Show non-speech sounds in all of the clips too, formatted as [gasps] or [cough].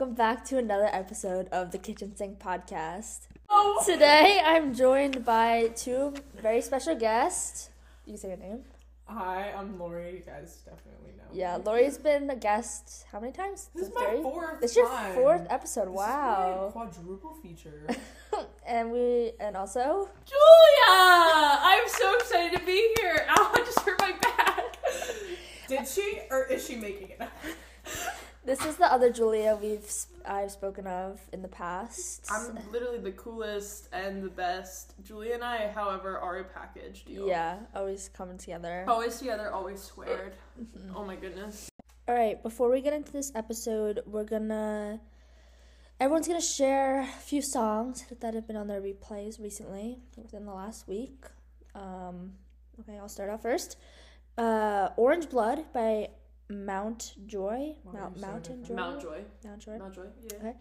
Welcome back to another episode of the Kitchen Sink podcast. Oh. Today, I'm joined by two very special guests. You say your name. Hi, I'm Lori. You guys definitely know. Yeah, me. Lori's been a guest how many times? This is Three? my fourth. This is your time. fourth episode. This is wow. my quadruple feature. [laughs] and we and also Julia! I'm so excited to be here. [laughs] Ow, I just hurt my back. [laughs] Did she or is she making it? This is the other Julia we've I've spoken of in the past. I'm literally the coolest and the best. Julia and I, however, are a package deal. yeah, always coming together. Always together, always squared. [laughs] Oh my goodness. All right, before we get into this episode, we're gonna everyone's gonna share a few songs that have been on their replays recently within the last week. Um, okay, I'll start out first. Uh, Orange Blood by Mount Joy, Wow, Mount Mountain. Joy, Mount Joy. Mount Joy. Mount Joy. Yeah. Okay.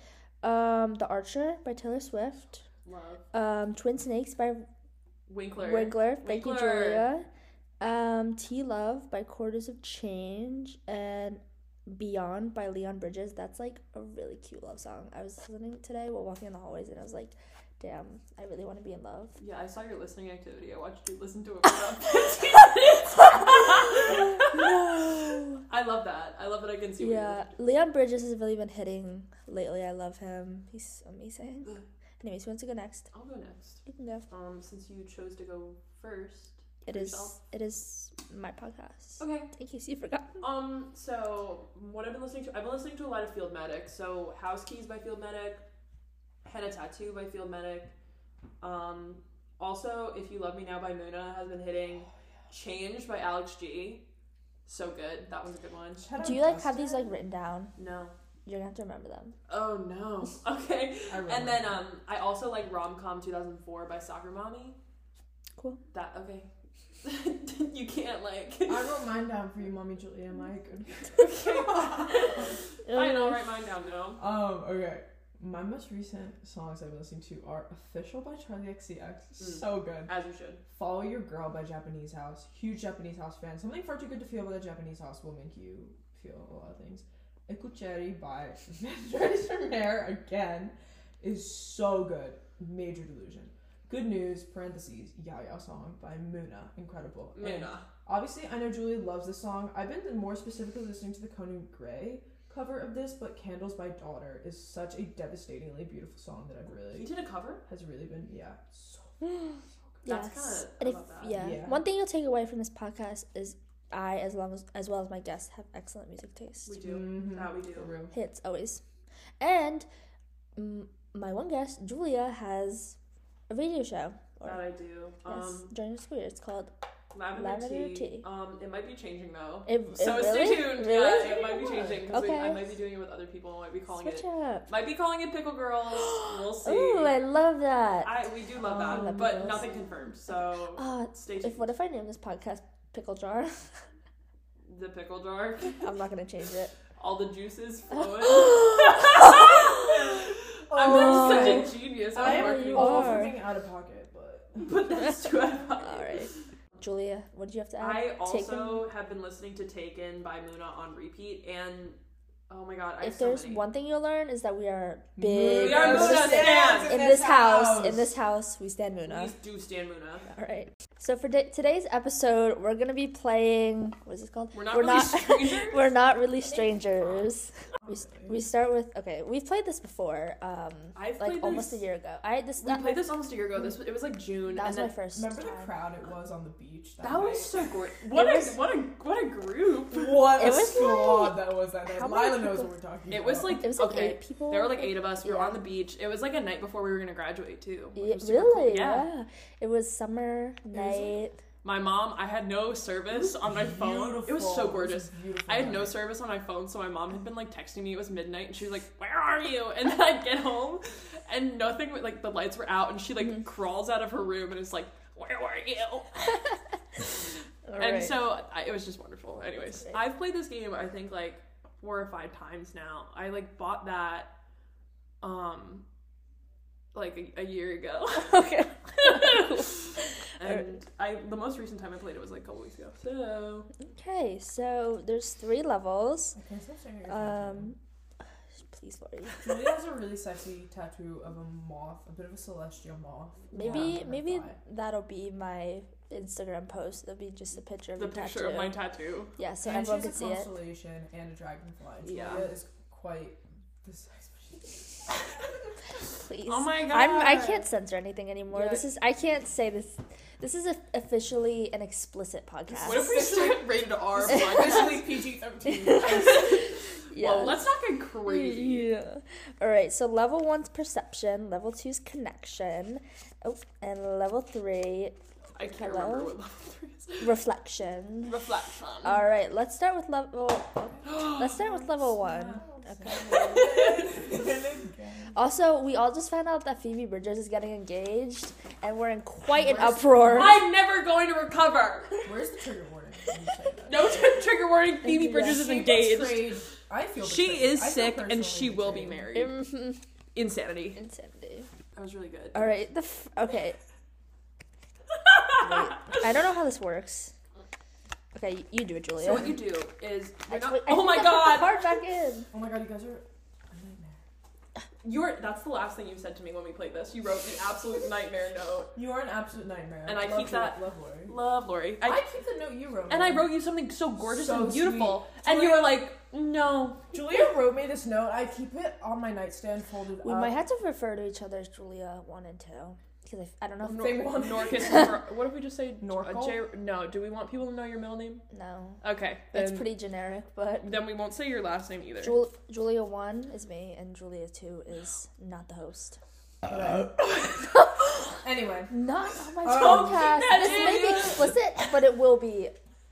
Um, The Archer by Taylor Swift. Love. Um, Twin Snakes by Winkler. Winkler. Thank you, Julia. Um, T Love by Quarters of Change and Beyond by Leon Bridges. That's like a really cute love song. I was listening today while walking in the hallways and I was like, damn, I really want to be in love. Yeah, I saw your listening activity. I watched you listen to it for about 15 [laughs] minutes. no. [laughs] I love that. I love that I can see what Yeah, Leon Bridges has really been hitting lately. I love him. He's amazing. Anyways, who wants to go next? I'll go next. You can go. Um, since you chose to go first. It is. yourself. It is my podcast. Okay. In case you forgot. Um, so what I've been listening to, I've been listening to a lot of Field Medic. So House Keys by Field Medic, Henna Tattoo by Field Medic. Um, also, If You Love Me Now by Muna has been hitting. Change by Alex G. So good. That one's a good one. Do you like have these like written down? No. You're gonna have to remember them. Oh no. [laughs] Okay. And then um, I also like Rom Com 2004 by Soccer Mommy. Cool. That okay. [laughs] you can't like. I wrote mine down for you, mommy Julia. Am [laughs] I good? Fine, I'll write mine down now. Um. Okay. My most recent songs I've been listening to are "Official" by Charli XCX. Mm. So good. As you should. Follow Your Girl by Japanese House. Huge Japanese House fan. Something far too good to feel by the Japanese House will make you feel a lot of things. Ekucheri by [laughs] Treasure Mare again is so good. Major delusion. Good news, parentheses, Yaya song by Muna. Incredible. And Muna. obviously, I know Julie loves this song. I've been more specifically listening to the Conan Gray cover of this, but Candles by Daughter is such a devastatingly beautiful song that I've You really, did a cover? has really been, yeah, so, [gasps] That's Yes. kinda- And if, that. yeah. Yeah. One thing you'll take away from this podcast is I, as long as as well as my guests, have excellent music taste. We do. Mhm. That we do. Hits always. And mm, my one guest, Julia, has a radio show. Or, That I do. yes, Um, join us queer. It's called. Lavender, Lavender tea. tea. Um, it might be changing though. It, so it stay really? tuned. Really? Yeah, it might be changing because I Okay. might be doing it with other people. I might be calling Switch it. up. Might be calling it Pickle Girls. [gasps] We'll see. Ooh, I love that. I we do love Oh, that, but pickles. nothing confirmed. So uh, stay tuned. if what if I name this podcast Pickle Jar? the pickle jar, [laughs] I'm not gonna change it. [laughs] all the juices [laughs] flowing. I'm Oh. such a genius. I am marketing. you all are. freaking out of pocket, but But that's too out of pocket. right, Julia, what did you have to add? I Taken? also have been listening to Taken by Muna on repeat, and oh my god, I have if so there's many. one thing you'll learn is that we are big. We are in Muna this- stands in this house. In this house, we stand Muna. We do stand Muna. All right. So for da- today's episode, we're gonna be playing. What is this called? We're not We're really not- strangers. [laughs] We're not really strangers. We, we start with okay. We've played this before. Um, I've like played almost this- a year ago. I this We that, played this almost a year ago. This it was like June. that was and my then, first. Remember the time. crowd it was on the beach? That, That was so great. What It a was- what a what a group. What It a was squad like- that was that night. How knows what we're talking It about. was like It was like okay. eight people. There were like eight of us. We were Yeah. on the beach. It was like a night before we were gonna graduate too. which Yeah, was super cool. really? Yeah. Yeah. It was summer was night. My mom, I had no service on my phone. It was so gorgeous. Was beautiful I had no service on my phone, so my mom had been like texting me. It was midnight, and she was like, "Where are you?" And then I get home, and nothing. Like the lights were out, and she like Mm-hmm. crawls out of her room and is like, "Where were you?" All [laughs] and right. so I, it was just wonderful. Anyways, I've played this game I think like four or five times now. I like bought that, um, like a, a year ago. [laughs] okay. [laughs] and I the most recent time I played it was like a couple weeks ago. So Okay, so there's three levels. I can't stop staring at your tattoo. Um, [sighs] please, Lori. [laughs] Julia has a really sexy tattoo of a moth, a bit of a celestial moth. Maybe on her maybe thigh. that'll be my Instagram post. It'll be just a picture of the your picture tattoo. of my tattoo. yeah, so and everyone she can has see a it. constellation and a dragonfly. Yeah. Julia is quite the sex machine. [laughs] Please. Oh my god. I'm I can't censor anything anymore. Yeah. This is I can't say this. This is a, officially an explicit podcast. What if we start rated R podcast? Officially PG thirteen. [laughs] yeah. Well, let's not get crazy. Yeah. All right. So level one's perception. Level two's connection. Oh, and level three I can't Hello? remember what level three is. reflection. Reflection. All right. Let's start with level. [gasps] Let's start with level one. Okay. [laughs] Also, we all just found out that Phoebe Bridgers is getting engaged, and we're in quite an Where's- uproar. I'm never going to recover. Where's the trigger warning? when you say that? No t- trigger warning. Phoebe Yeah. Bridgers is She engaged. betrayed- I feel She betrayed. is I feel sick and she will be betrayed. married. Mhm. Insanity. Insanity. That was really good. All right. The f- okay. Wait, I don't know how this works. Okay, you do it, Julia. So what you do is you're not, I oh my I put the god, card back in. Oh my god, you guys are a nightmare. you're that's the last thing you said to me when we played this. You wrote the absolute nightmare note. You are an absolute nightmare. And I Love keep Lori- that- Love Lori. Love Lori. I, I, keep the note you wrote. and me. I wrote you something so gorgeous So and beautiful, sweet. and you were like, no. Julia wrote me this note. I keep it on my nightstand folded We up. might have to refer to each other as Julia one and two because I, I don't know. If, Nor- Thing one. Norcus. Nor- what if we just say Norcal? uh, J- no? Do we want people to know your middle name? no, Okay, it's then, pretty generic. But then we won't say your last name either. Jul- Julia one is me, and Julia two is not the host. Whatever. [laughs] anyway, Not on my Oh, podcast. that This may be is- explicit, but it will be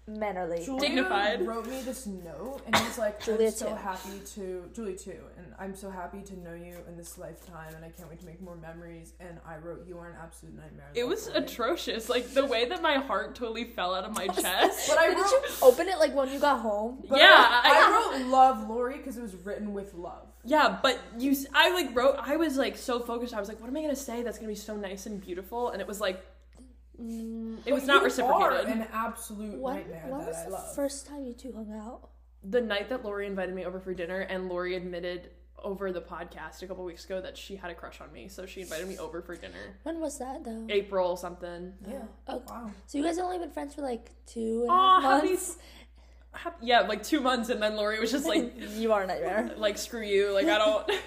mannerly. Julia Dignified. wrote me this note, and he's like, Julia "I'm so too. happy to Julie too, and I'm so happy to know you in this lifetime, and I can't wait to make more memories." And I wrote, "You are an absolute nightmare." It was Lori." atrocious. Like the way that my heart totally fell out of my [laughs] chest. But I Did wrote, you open it like when you got home? but Yeah, I, I- wrote "Love Lori" because it was written with love. Yeah, but you, I like wrote. I was like so focused. I was like, what am I gonna say that's gonna be so nice and beautiful? And it was like, Mm, it was not reciprocated. Are an absolute when nightmare when that was I the love. first time you two hung out? the night that Lori invited me over for dinner, and Lori admitted over the podcast a couple weeks ago that she had a crush on me, so she invited me over for dinner. When was that though? April something. yeah. Oh, Wow. so you guys have only been friends for like two and a Aw, half months. Hap- [laughs] Yeah, like two months, and then Lori was just like, [laughs] you are a nightmare. like screw you, like I don't. [laughs]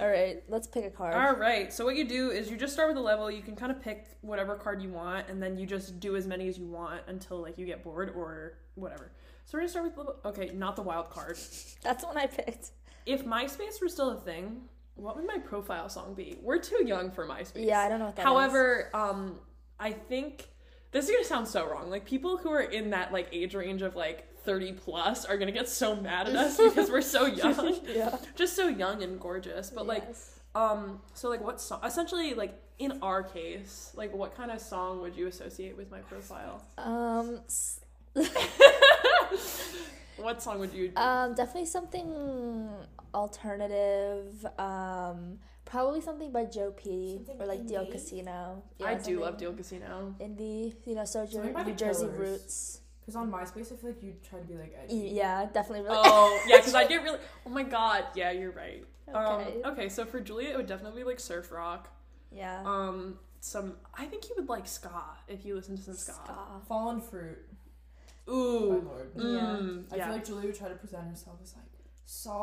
All right, let's pick a card. All right. So what you do is you just start with a level. You can kind of pick whatever card you want, and then you just do as many as you want until like you get bored or whatever. So we're gonna start with level. Okay, not the wild card. That's the one I picked. If MySpace were still a thing, what would my profile song be? We're too young for MySpace. Yeah, I don't know what that is. However, um, I think this is gonna sound so wrong. Like people who are in that like age range of like thirty plus are gonna get so mad at [laughs] us because we're so young, yeah. just so young and gorgeous. But like, Yes. um, so like what song? Essentially, like in our case, like what kind of song would you associate with my profile? Um, [laughs] What song would you? um, definitely something alternative. Um, probably something by Joe P Something or like Deal indie? Casino. I do love Deal Casino. Indie, you know, so New Jersey Killers. roots. Because on MySpace, I feel like you'd try to be like edgy. Yeah, definitely. Really. Oh yeah, because I [laughs] get really. Oh my god, yeah, you're right. Okay. Um, okay, so for Julia, it would definitely be like surf rock. yeah. Um, some. I think you would like ska if you listen to some ska. Ska. Fallen Fruit by Ooh. Lord. Mm, I yeah. feel like Julie would try to present herself as like soft.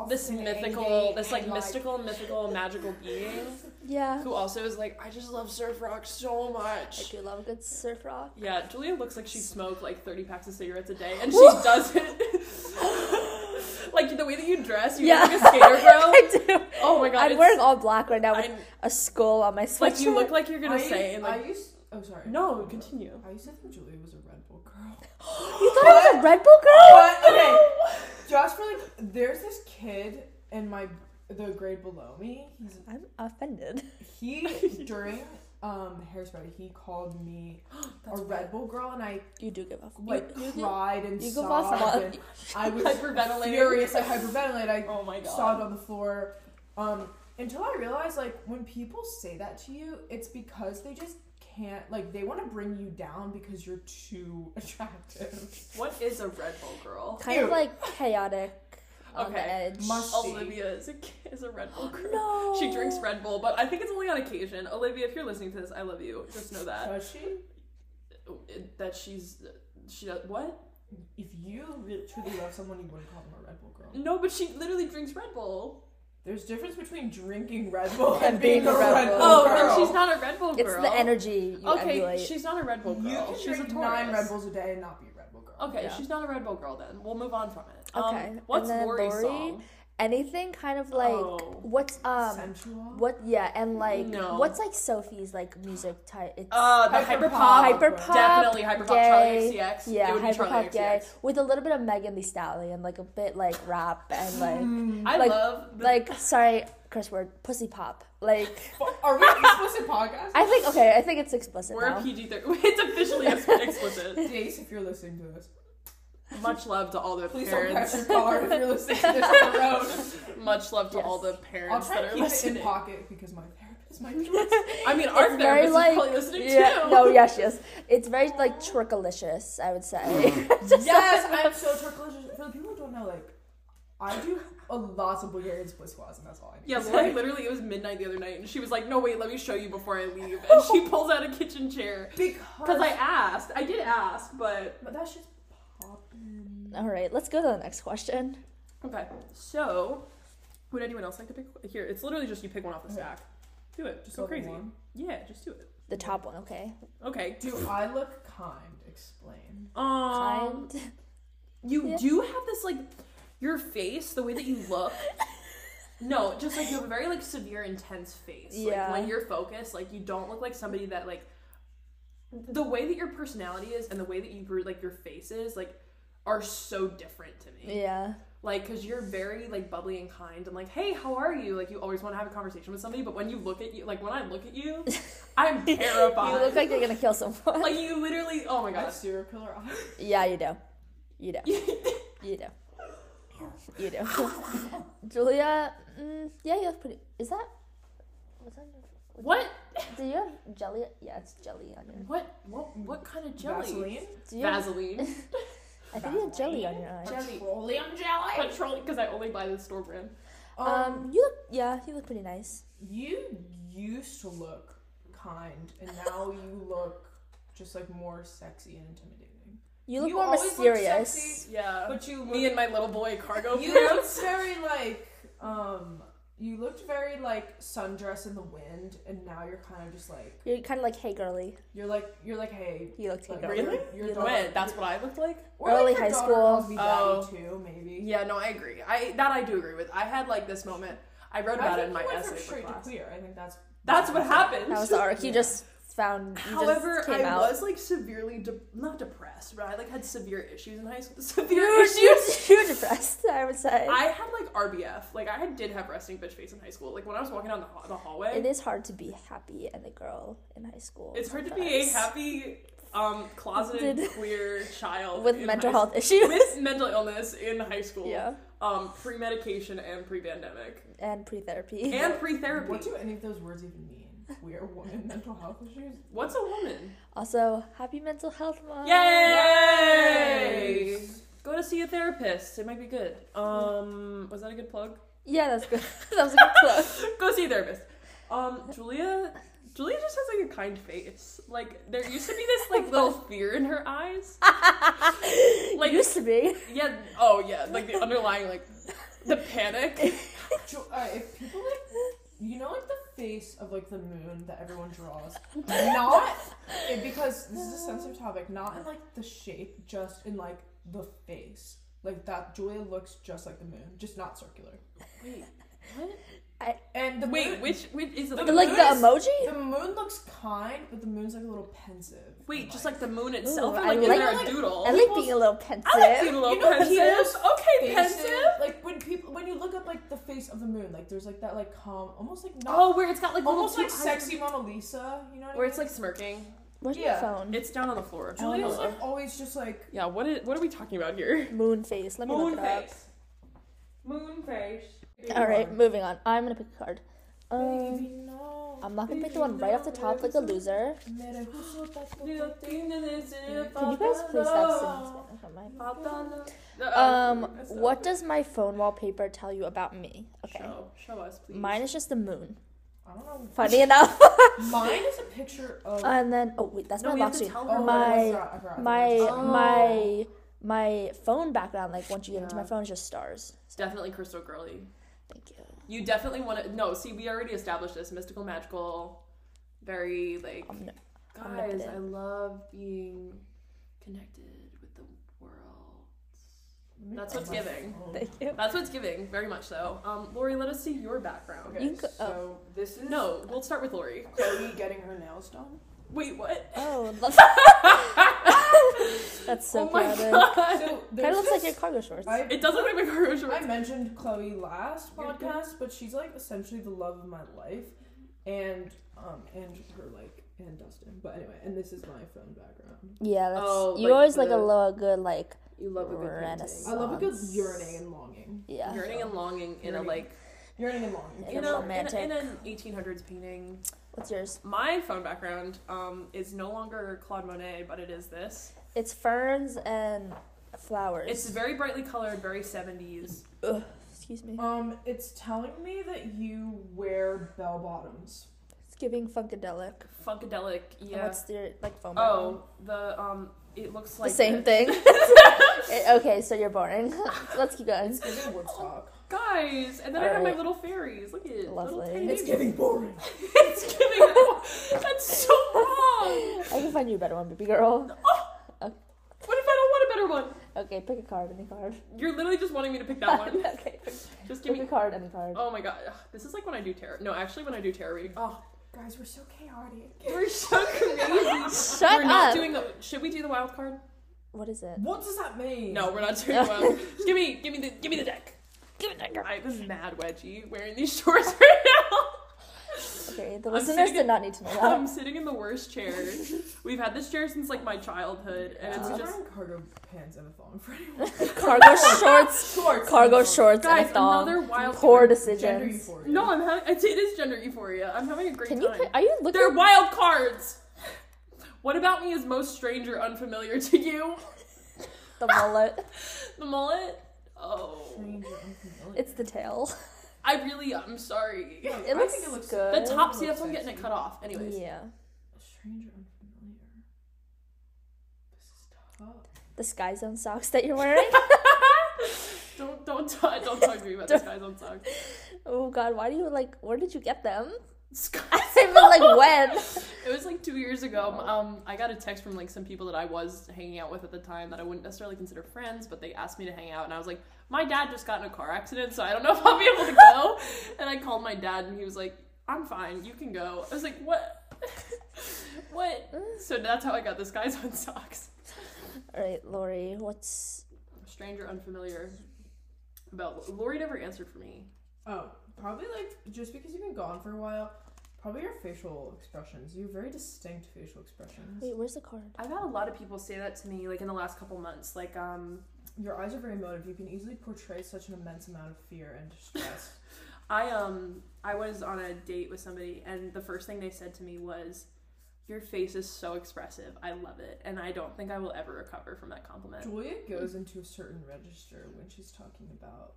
This and mythical, angry this like and, mystical, mythical, magical being [laughs] Yeah. who also is like, I just love surf rock so much. I much. do love a good surf rock. Yeah, Julia looks like she smoked like 30 packs of cigarettes a day, and she [laughs] doesn't. [laughs] like the way that you dress, you Yeah. look like a skater, bro. I do. Oh my god, I'm it's- wearing all black right now with a skull on my sweatshirt. like you look like you're gonna I, say, and I like, used. Oh, sorry. no, continue. I used to think Julia was a Red Bull girl. [gasps] You thought I was a Red Bull girl? But okay, just for like, there's this kid in my the grade below me. He's [laughs] I'm offended. he [laughs] during um hairspray. He called me [gasps] a Red Bull girl, and I You do give off. like you, you, cried and you give off sobbed. and I [laughs] was Hyperventilating. furious. I hyperventilated. I Oh my god. sobbed on the floor. Um, until I realized, like, when people say that to you, it's because they just can't like they want to bring you down because you're too [laughs] attractive. What is a Red Bull girl? Kind of like chaotic on the Okay, edge. must- See. Olivia is a is a Red Bull girl. No. She drinks Red Bull, but I think it's only on occasion. Olivia, if you're listening to this, I love you. Just know that Does she? Uh, that she's uh, she does what? If you truly love someone, you wouldn't call them a Red Bull girl. No, but she literally drinks Red Bull. There's difference between drinking Red Bull and, And being, being a a Red Red Bull. Bull. Oh, girl. then she's not a Red Bull girl. It's the energy you Okay, emulate. she's not a Red Bull girl. You can she's drink a nine Red Bulls a day and not be a Red Bull girl. Okay, Yeah. she's not a Red Bull girl then. We'll move on from it. Okay, Um, what's Lori's Lori- song? Anything kind of like Oh. what's um Sensual. what yeah and like No. what's like Sophie's like music type it's Uh, the Hyperpop. hyperpop. Hyperpop, Definitely hyperpop. Charli XCX. yeah it would be hyperpop gay with a little bit of Megan Thee Stallion like a bit like rap and like Mm. I Like- love the, like sorry curse word pussy pop like [laughs] Are we explicit podcast? I think okay I think it's explicit we're now. PG thirteen. [laughs] It's officially explicit. Dace, if you're listening to this, Much love to all the please don't crash parents. your car if you're listening to this on the road. [laughs] Much love to Yes. all the I'll parents try that are keep it listening. in pocket because my therapist might [laughs] be listening. I mean, our It's very like is probably listening yeah too. no yes yes [laughs] it's very like trickalicious I would say mm. yes, I'm so turquoise. For the people who don't know, like, I do a lots of Bulgarian split squats, and that's all I need. Yeah, to like literally, it was midnight the other night, and she was like, "No, wait, let me show you before I leave." And she pulls out a kitchen chair because because I asked. I did ask, but But that's just popping. all right let's go to the next question okay. So, would anyone else like to pick? Here, it's literally just you pick one off the stack. Do it. Just go Level crazy. one. Yeah, just do it. the top one okay Okay. Do I look kind? Explain. Um, kind you Yeah. do have this like your face, the way that you look. [laughs] No, just like you have a very like severe, intense face. Yeah. Like when you're focused, like you don't look like somebody that like the way that your personality is and the way that you grew like your face is like are so different to me. yeah Like, cause you're very like bubbly and kind and like, hey, how are you? Like you always want to have a conversation with somebody, but when you look at you, like when I look at you, [laughs] I'm terrified. you look like you're gonna kill someone like you literally. Oh my god. serial killer eyes. Yeah, you do. You do. [laughs] You do. You do. Julia, mm, yeah, you look pretty. Is that? Was that? what? Do you have jelly? Yeah, it's jelly on your. What? What? What kind of jelly? Vaseline. Do you Vaseline. [laughs] I think you have jelly on your eyes. Jelly. Petroleum jelly. Petroleum, because I only buy the store brand. Um, you look. Yeah, you look pretty nice. you used to look kind, and now you look just like more sexy and intimidating. You look You more always look mysterious. sexy. Yeah. But you Me and my little boy cargo You look very like um. You looked very like sundress in the wind, and now you're kind of just like You're kind of like, hey, girly. you're like you're like hey. You looked Like, girly. Really? Your You daughter, When? That's what I looked like? or Early like your high daughter school. calls me daddy Oh. too, maybe. Yeah, no, I agree. I that I do agree with. I had like this moment. I wrote about I it in think my you went essay from for straight class. to queer. I think that's That's what happened. That was the arc. You Yeah. just found. You However, just came I out. was like severely de- not depressed, but I like had severe issues in high school. [laughs] Severe You were, issues. you were- depressed. I would say. I had like RBF. Like I had, did have resting bitch face in high school. Like when I was walking down the, the hallway, it is hard to be happy and a girl in high school. it's hard to be a happy, um, closeted Did- queer child with mental high health issues. with mental illness in high school. yeah, Um, pre-medication and pre-pandemic and pre-therapy. and pre-therapy. What do any of those words even mean? [laughs] Queer woman, mental health issues. What's a woman? Also, happy mental health month. Yay! Go to see a therapist. It might be good. Um, was that a good plug? Yeah, that's good. [laughs] that was a good plug. [laughs] Go see a therapist. Um, Julia. Julia just has like a kind face. Like there used to be this like little fear in her eyes. Like used to be. yeah. Oh yeah. Like the underlying like the panic. Uh, if people like, you know, like the face of like the moon that everyone draws, not [laughs] it, because this is a sensitive topic. Not in like the shape, just in like the face. Like that, Julia looks just like the moon, just not circular. Wait. What? And the Wait. moon, Which? Which is it? The Like, like the moon emoji. the moon looks kind, but the moon's like a little pensive. wait. And, Just like the moon itself. Ooh, or I like like- a doodle? I like being a little pensive. I like being a little You know pensive. people's Okay, faces, pensive. like when people when you look up like the face of the moon, like there's like that like calm, almost like not, Oh, where it's got like almost two like eyes. sexy Mona Lisa. You know what I Where mean? it's like smirking. Where's Yeah. my phone? It's down on the floor. Julia's like always just like Yeah. What is? What are we talking about here? Moon face. Let me look it up. Moon face. All right, moving on. I'm gonna pick a card. Um, baby no. I'm not gonna pick the one right off the top like a loser. Can you guys please stop singing Spanish my Um, what does my phone wallpaper tell you about me? Okay. Show, show us, please. Mine is just the moon. I don't know. Funny [laughs] enough. Mine is a picture of. and then oh wait, that's No, my we have lock screen. tell oh, her. my- I forgot- I forgot. My Oh. my my phone background, like once you get into my phone, it's just stars. It's definitely crystal girly. Thank you. You definitely want to. No, see, we already established this. Mystical, magical, very like. Omni- Guys, omnipotent. I love being connected with the world. That's what's giving. Thank you. That's what's giving, very much so. Um, Lori, let us see your background. Okay, You can go- oh. so this is No, we'll start with Lori. Chloe getting her nails done. Wait, what? Oh, [laughs] love- [laughs] that's so oh my chaotic. god! [laughs] So Kind of looks like your cargo shorts. I, It doesn't look like my cargo shorts. I mentioned Chloe last podcast, but she's like essentially the love of my life, and um and her like and Dustin. But anyway, and this is my phone background. yeah, that's Oh, you like always like a the- little good like You love a good painting. Renaissance. I love a good yearning and longing. yeah. Yearning and longing in a like Yearning and longing. Yeah, you for know sure. in, a, in an 1800s painting. What's yours? My phone background um, is no longer Claude Monet, but it is this. It's ferns and flowers. It's very brightly colored, very 70s. Ugh, excuse me. Um, it's telling me that you wear bell bottoms. It's giving funkadelic. Funkadelic, And yeah. What's your like phone background? Oh, the um, it looks like the same this. thing. [laughs] It- okay, so you're boring. [laughs] Let's keep going. It's giving Woodstock. Guys, and then I have my little fairies. Look at it, little Lovely. tiny It's babies. giving boring. [laughs] it's giving. That's so wrong. I can find you a better one, baby girl. What if I don't want a better one? Okay, pick a card, any card. You're literally just wanting me to pick that [laughs] one. okay, pick, Just give pick a card, any card. Oh my god, Ugh, this is like when I do tarot. No, actually, when I do tarot reading. Oh, Guys, we're so chaotic. we're so [laughs] crazy. Shut we're not up. doing the. Should we do the wild card? What is it? What does that mean? No, we're not doing the wild. Just give me, give me the, give me the deck. Give me the deck. I was mad wedgie wearing these [laughs] shorts right now. Okay, the I'm listeners did in- not need to know [laughs] that. I'm sitting in the worst chair. We've had this chair since like my childhood, and it's just wearing cargo pants and a thong for anyone. [laughs] Cargo [laughs] shorts, Shorts. cargo and a thong. shorts, guys and a thong. another wild. Poor Gender decisions. No, I'm having. It is gender euphoria. I'm having a great Can you? time. pick- Are you looking? They're wild cards. What about me is most strange or unfamiliar to you? the mullet. The mullet. Oh, Strange or unfamiliar. It's the tail. I really. I'm sorry. Yeah, It I looks think it looks good. The top. It See, that's why I'm getting it cut off. Anyways. Yeah. Strange or unfamiliar. This is tough. The Sky Zone socks that you're wearing. [laughs] Don't don't talk, don't talk to me about this Sky Zone socks. oh God, why do you like? Where did you get them? Sky- I mean, like when? It was like two years ago. Um, I got a text from like some people that I was hanging out with at the time that I wouldn't necessarily consider friends, but they asked me to hang out, and I was like, my dad just got in a car accident, so I don't know if I'll be able to go. [laughs] and I called my dad, and he was like, I'm fine, you can go. I was like, what? [laughs] what? So that's how I got this guy's [laughs] on socks. All right, Lori, what's Stranger, unfamiliar. About Lori never answered for me. Oh, probably like just because you've been gone for a while. Probably your facial expressions. You have very distinct facial expressions. wait? Where's the card? I've had a lot of people say that to me, like in the last couple months. Like, um, Your eyes are very emotive. You can easily portray such an immense amount of fear and distress. [laughs] I um I was on a date with somebody and the first thing they said to me was your face is so expressive. I love it. And I don't think I will ever recover from that compliment. Julia goes into a certain register when she's talking about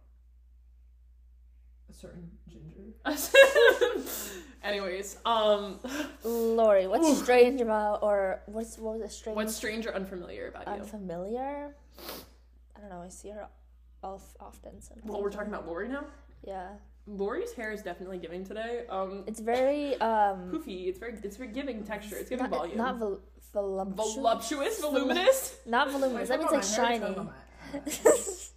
a certain ginger. [laughs] Anyways, um Lori, what's strange about, or what's what was it strange? what's strange or unfamiliar about you? unfamiliar? I don't know. I see her of often. Sometimes. well, we're talking about Lori now. Yeah, Lori's hair is definitely giving today. Um it's very um. poofy. It's very it's very giving texture. It's giving not, volume. Not vol- voluptuous. Voluptuous, voluminous. Not voluminous. That means like shiny. [laughs]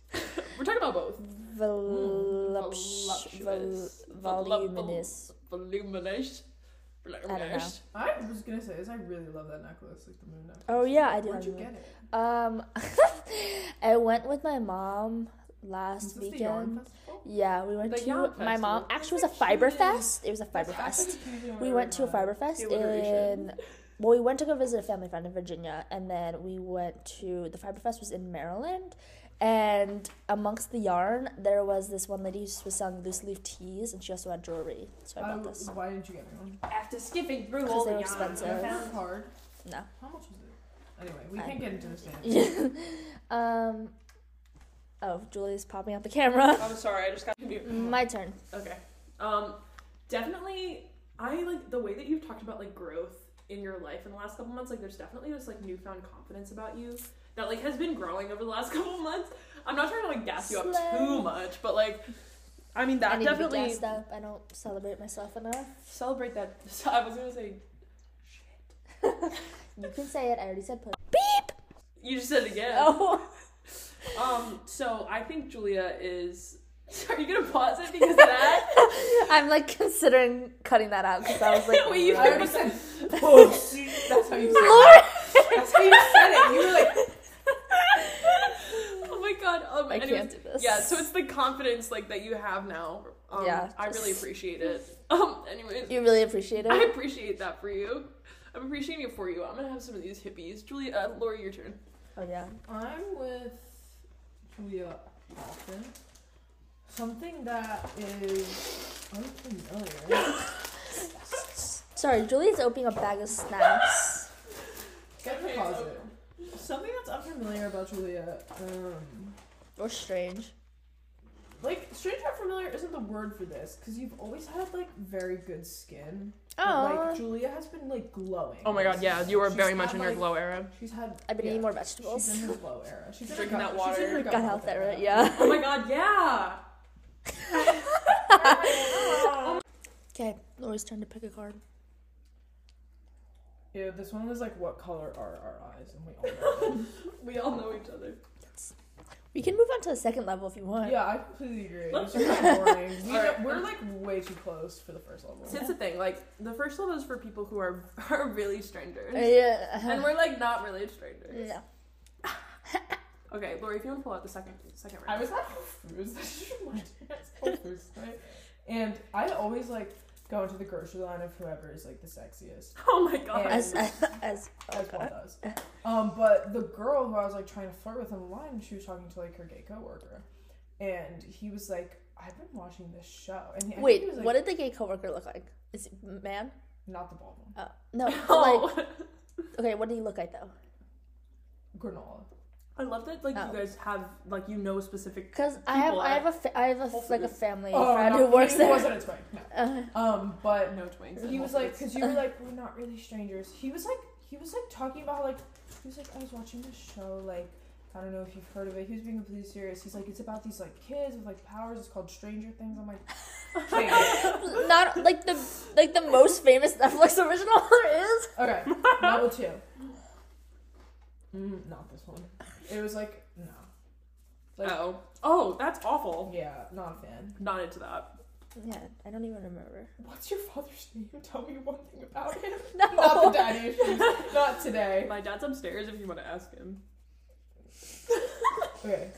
We're talking about both. Voluptuous. Voluptuous. Vol- voluminous. Voluminous. don't know. I was gonna say this. I really love that necklace, like the moon necklace. Oh yeah, I do. Where'd you get it? Um, [laughs] I went with my mom last this weekend. festival? Yeah, we went The to my mom. Actually, it was a fiber fest. It was a fiber fest. We went to a fiber fest in. Well, we went to go visit a family friend in Virginia, and then we went to the fiber fest was in Maryland, And amongst the yarn, there was this one lady who was selling loose leaf teas, and she also had jewelry. So I bought this. why didn't you get me one? After skipping through all they the were yarn, expensive. I I found- found a card. No. How much was it? Anyway, we I- can't get into this dance. [laughs] um. Oh, Julie's popping out the camera. [laughs] I'm sorry, I just got to mute. My turn. Okay. Um, definitely, I like the way that you've talked about like growth in your life in the last couple months. Like, there's definitely this like newfound confidence about you that like has been growing over the last [laughs] couple months. I'm not trying to like gas you up Slay. too much, but like, I mean I that be definitely gassed up. I don't celebrate myself enough. celebrate that. [laughs] I was gonna say, [laughs] shit. You can say it. I already said put. Beep. You just said it again. Oh. Um, so I think Julia is. Are you gonna pause it because of that? I'm like considering cutting that out because I was like, Wait, you I already said pussy. That's how you said it. Lord. That's how you said it. You were like, [laughs] oh my god. Um, I anyways, can't do this. Yeah, so it's the confidence like that you have now. Um, Yeah, I really appreciate it. [laughs] Um, anyways, You really appreciate it. I appreciate that for you. I'm appreciating it for you. I'm gonna have some of these hippies. Julia, uh, Lori, your turn. Oh yeah. I'm with Julia Alton. Something that is unfamiliar. [laughs] Sorry, Julie's opening a bag of snacks. Get Okay, positive. Something that's unfamiliar about Julia. Um, Or strange. like strange or familiar isn't the word for this because you've always had like very good skin. But, Oh, like Julia has been like glowing. Oh my god, yeah, you were She's very much had, in your like- glow era. She's had. I've been yeah, eating more vegetables. She's in her glow era. She's in her Drinking gut- that she's in water. her Gut health era, yeah. Oh my god, yeah. [laughs] [laughs] Okay, Lori's turn to pick a card. Yeah, this one was like, what color are our eyes? And we all know. [laughs] We all know each other. We can move on to the second level if you want. yeah, I completely agree. Let's- It's kind [laughs] boring. We, Alright. We're like way too close for the first level. So it's the thing, like the first level is for people who are [laughs] are really strangers, Uh, Yeah. and we're like not really strangers. No. Okay, Lori, if you want to pull out the second second I round. was at Whole Foods. That just. I was at Whole Foods tonight. And I always like go into the grocery line of whoever is like the sexiest, [laughs] Oh my god. As as, as as one uh, does. Uh, um, but the girl who I was like trying to flirt with in the line, she was talking to like her gay coworker, and he was like, "I've been watching this show." And he, wait, he was, like, what did the gay coworker look like? Is it man? Not the bald one. Uh, [laughs] oh no. but, Oh. Like okay, what did he look like though? Granola. I love that like Oh. you guys have like you know specific. Because I have People I have at a fa- I have a like a family Oh, friend no, who works he there. wasn't a twink. No. Uh, Um, but No twinks. he was like, because you were like, we're not really strangers. He was like, he was like talking about like, he was like, I was watching this show, like, I don't know if you've heard of it. He was being completely serious. He's like, it's about these like kids with like powers. It's called Stranger Things. I'm like, okay, [laughs] not like the like the most famous Netflix original [laughs] there is. okay, level two. Mm, not this one. It was like, no, like, oh oh that's awful. yeah, not a fan. Not into that. Yeah, I don't even remember. What's your father's name? [laughs] Tell me one thing about him. [laughs] No. Not the daddy issues. Not today. My dad's upstairs if you want to ask him. [laughs] Okay.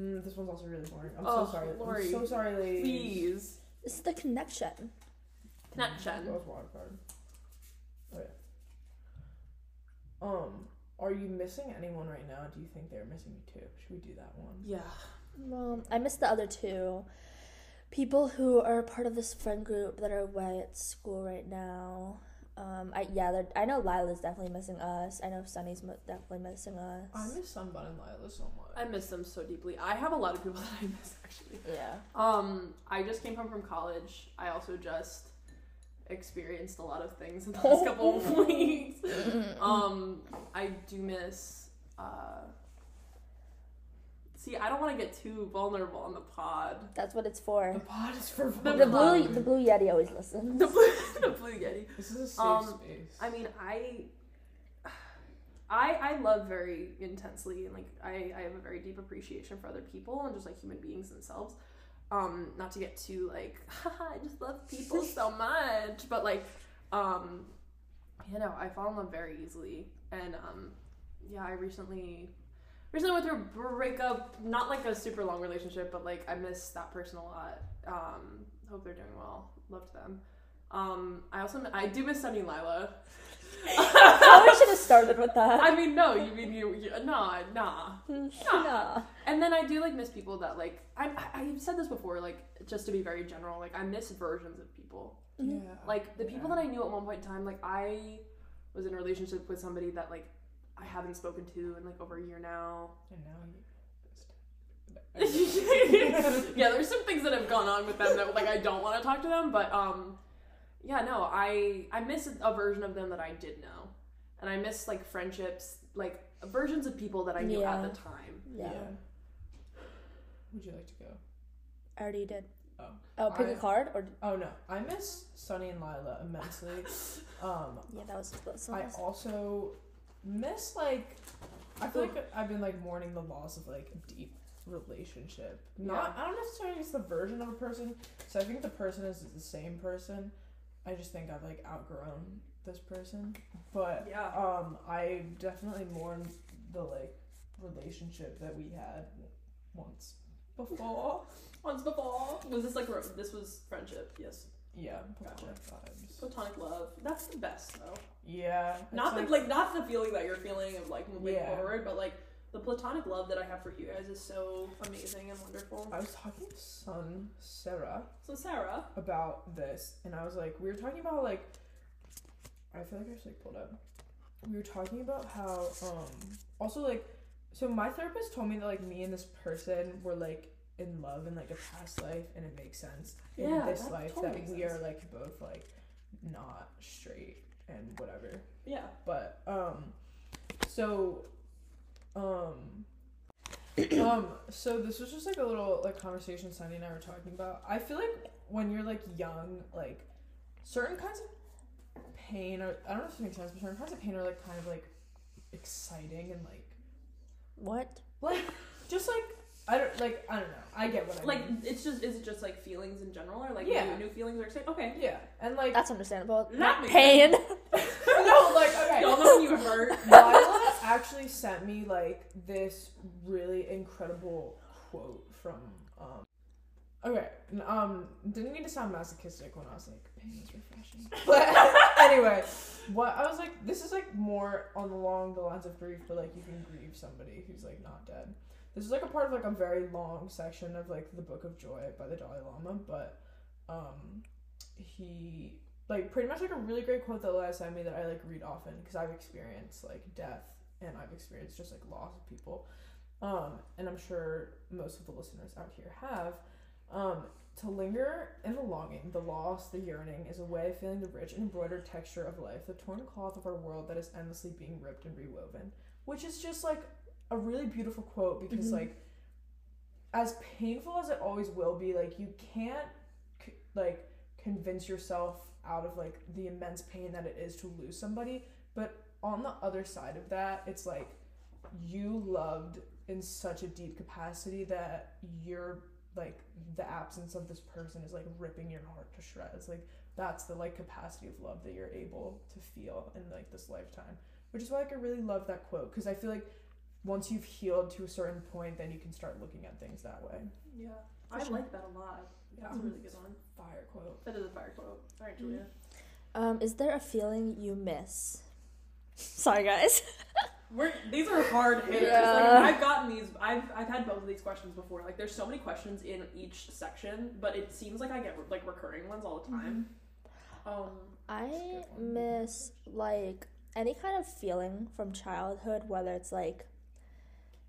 Mm, this one's also really boring. I'm Oh, so sorry. Lori. I'm so sorry, ladies. Please. This is the connection. Connection. That was wild card. Okay. Um, are you missing anyone right now? Do you think they're missing you too? Should we do that one? Yeah. Well, I missed the other two. People who are part of this friend group that are away at school right now. Um, I yeah, I know Lila's definitely missing us. I know Sunny's mo- definitely missing us. I miss Sunbun and Lila so much. I miss them so deeply. I have a lot of people [laughs] that I miss actually. yeah. Um, I just came home from college. I also just experienced a lot of things in the last couple of [laughs] weeks. Um, I do miss. Uh, see, I don't want to get too vulnerable on the pod. That's what it's for. the pod is for The The blue the blue yeti always listens. The blue, [laughs] the blue yeti. This is a safe Um, space. I mean, I, I, I love very intensely, and like I, I have a very deep appreciation for other people and just like human beings themselves. Um, not to get too like, [laughs] Haha, I just love people so [laughs] much, but like, um, you know, I fall in love very easily, and um, yeah, I recently. Recently went through a breakup, not like a super long relationship, but like I miss that person a lot. Um, hope they're doing well. Loved them. Um, I also I do miss Sunny Lila. [laughs] Probably should have started with that. I mean, no, you mean you, you nah, nah. nah. And then I do like miss people that like I I- I've said this before, like just to be very general, like I miss versions of people. Yeah. Like the people Yeah. that I knew at one point in time, like I was in a relationship with somebody that like I haven't spoken to in like over a year now. And now [laughs] yeah, there's some things that have gone on with them that like I don't want to talk to them, but um yeah, no, I I miss a version of them that I did know. And I miss like friendships, like versions of people that I knew Yeah. at the time. Yeah. Would you like to go? I already did. Oh. Oh, pick a I- card or Oh no, I miss Sunny and Lila immensely. [laughs] um, yeah, that was that's I also miss like I feel like I've been like mourning the loss of like a deep relationship. Not I don't necessarily it's the version of a person. So I think the person is the same person. I just think I've like outgrown this person. But Yeah. um I definitely mourn the like relationship that we had once before. [laughs] Once before. Was this like ro- this was friendship? Yes. yeah, Gotcha. platonic vibes. Platonic love. That's the best though. Yeah. Not the like not the feeling that you're feeling of like moving Yeah. forward, but like the platonic love that I have for you guys is so amazing and wonderful. I was talking to son Sarah So Sarah, about this, and I was like, we were talking about like, I feel like I just like pulled up. We were talking about how, um, also like, so my therapist told me that like me and this person were like in love in like a past life, and it makes sense in Yeah, this that life totally that we sense. are like both like not straight and whatever. yeah. But um so um [clears throat] um so this was just like a little like conversation Sunny and I were talking about. I feel like when you're like young, like certain kinds of pain or I don't know if it makes sense, but certain kinds of pain are like kind of like exciting and like what? like [laughs] just like I don't like I don't know. I get what I Like mean. it's just is it just like feelings in general or like Yeah. new, new feelings are exciting? Okay. Yeah. And like That's understandable. Not pain. [laughs] [laughs] no, like okay. Y'all know when you hurt. Lila actually sent me like this really incredible quote from um okay um didn't mean to sound masochistic when I was like pain is refreshing. [laughs] But [laughs] anyway what I was like this is like more on along the lines of grief but like you can grieve somebody who's like not dead. This is like a part of like a very long section of like the Book of Joy by the Dalai Lama but um he like pretty much like a really great quote that Lila sent me that I like read often because I've experienced like death and I've experienced just like loss of people. Um, and I'm sure most of the listeners out here have. Um, to linger in the longing, the loss, the yearning is a way of feeling the rich and embroidered texture of life, the torn cloth of our world that is endlessly being ripped and rewoven. Which is just like a really beautiful quote because Mhm. like as painful as it always will be, like you can't c- like convince yourself out of like the immense pain that it is to lose somebody but on the other side of that it's like you loved in such a deep capacity that you're like the absence of this person is like ripping your heart to shreds like that's the like capacity of love that you're able to feel in like this lifetime which is why like, i really love that quote because i feel like once you've healed to a certain point then you can start looking at things that way Yeah. For I sure. like that a lot. yeah That's a really good one. fire quote That is a fire quote. All right, Julia. Um, is there a feeling you miss? Sorry, guys. [laughs] We're, these are hard hitters. Yeah. Like, I've gotten these. I've I've had both of these questions before. Like, there's so many questions in each section, but it seems like I get like recurring ones all the time. Um, I miss like any kind of feeling from childhood, whether it's like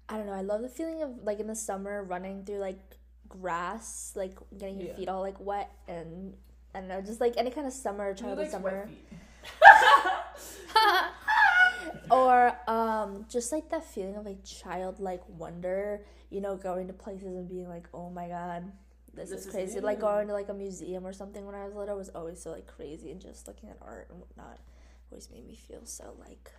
I don't know, I love the feeling of like in the summer running through like grass, like getting your Yeah. feet all like wet and I don't know, just like any kind of summer, childhood summer. [laughs] [laughs] wet feet? or um just like that feeling of like childlike wonder, you know, going to places and being like, "Oh my god, this, This is is crazy." new. Like going to like a museum or something when I was little was always so like crazy and just looking at art and whatnot always made me feel so like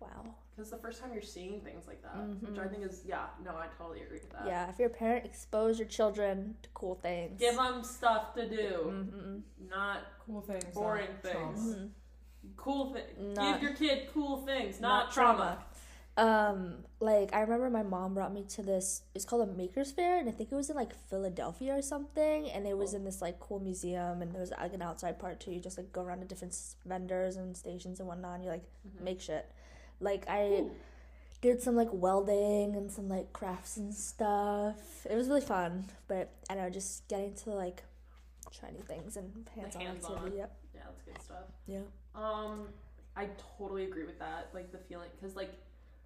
wow. because the first time you're seeing things like that, which Mhm. I think is yeah. No, I totally agree with that. Yeah, if you're a parent, expose your children to cool things. Give them stuff to do, Mm-mm. not Cool things. Boring not things. trauma. Cool things. Not- Give your kid cool things, not, Not trauma. trauma. Um, like I remember my mom brought me to this. It's called a Makers Fair, and I think it was in like Philadelphia or something. And it was in this like cool museum, and there was like an outside part too. You just like go around to different vendors and stations and whatnot. And you like make shit. Like I Ooh. did some like welding and some like crafts and stuff. It was really fun, but I know, just getting to like try new things and hands-on hands-on. activity. Yep. That's good stuff. Yeah. Um, I totally agree with that. Like the feeling, because like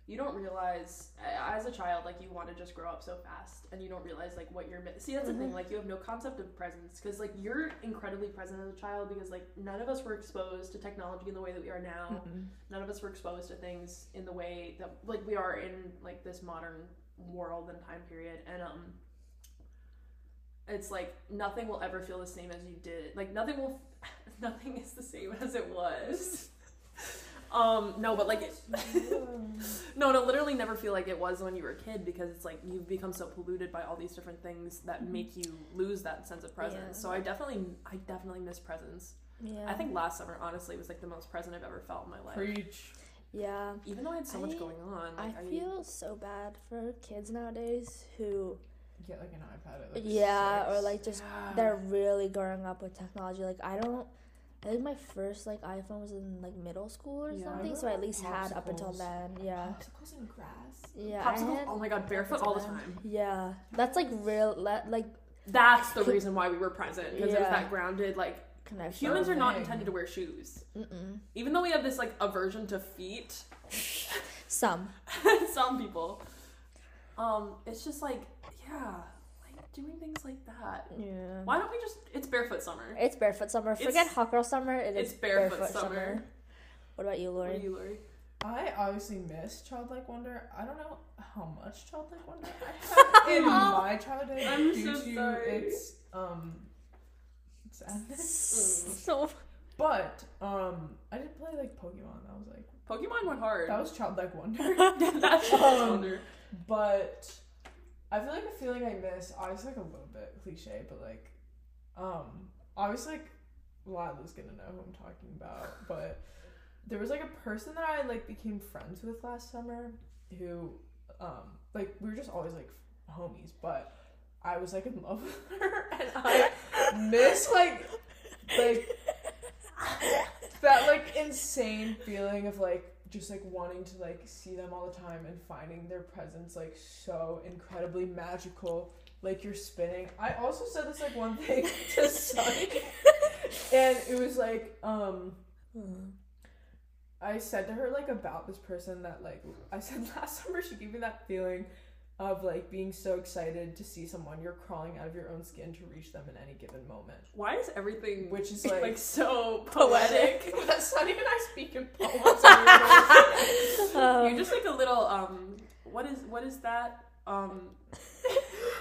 you don't realize as a child, like you want to just grow up so fast, and you don't realize like what you're. mi- See, that's the thing. Mhm. Like you have no concept of presence, because like you're incredibly present as a child, because like none of us were exposed to technology in the way that we are now. Mm-mm. None of us were exposed to things in the way that like we are in like this modern world and time period, and um. It's like nothing will ever feel the same as you did. Like nothing will, [laughs] nothing is the same as it was. [laughs] Um, no, but like, it, [laughs] no, it'll literally never feel like it was when you were a kid because it's like you've become so polluted by all these different things that make you lose that sense of presence. Yeah. So I definitely, I definitely miss presence. Yeah. I think last summer, honestly, was like the most present I've ever felt in my life. Preach. Yeah. Even though I had so much going on, I like, feel so bad for kids nowadays who, Get like an iPad at like yeah, or like just Yeah. they're really growing up with technology. Like I don't. I think my first like iPhone was in like middle school or Yeah. something, I so I at remember least had up until then. Yeah, Popsicles in grass. yeah. Popsicles. had Oh my god, barefoot all the then. time. Yeah, that's like real. le- Like That's the reason why we were present because it was that grounded. Like connection. humans are not intended to wear shoes, Mm-mm. even though we have this like aversion to feet. [laughs] Some. [laughs] some people. Um, it's just like, yeah, like doing things like that. Yeah. Why don't we just? It's barefoot summer. It's barefoot summer. It's- Forget hot girl summer. It is it's barefoot summer. What about you, What Lori? are you, Lori? I obviously miss childlike wonder. I don't know how much childlike wonder I [laughs] had in my childhood I'm due so to sorry. its um sadness. [laughs] So But um, I did play like Pokemon. I was like Pokemon went hard. that was childlike wonder. [laughs] That's just Um, wonder. but I feel like a feeling I miss. Obviously, like a little bit cliche, but like um, obviously like Lila's gonna know who I'm talking about. [laughs] But there was like a person that I like became friends with last summer who um like we were just always like homies, but I was like in love [laughs] with her, and I miss like like [laughs] that like insane feeling of like just like wanting to like see them all the time and finding their presence like so incredibly magical like you're spinning. I also said this like one thing [laughs] to sunny and it was like um i said to her like about this person that like i said [laughs] last summer she gave me that feeling of like being so excited to see someone you're crawling out of your own skin to reach them in any given moment Why is everything which is like, like so [laughs] Poetic. poetic? [laughs] Sunny and I speak in poems. [laughs] every Um, You're just like a little um. What is what is that um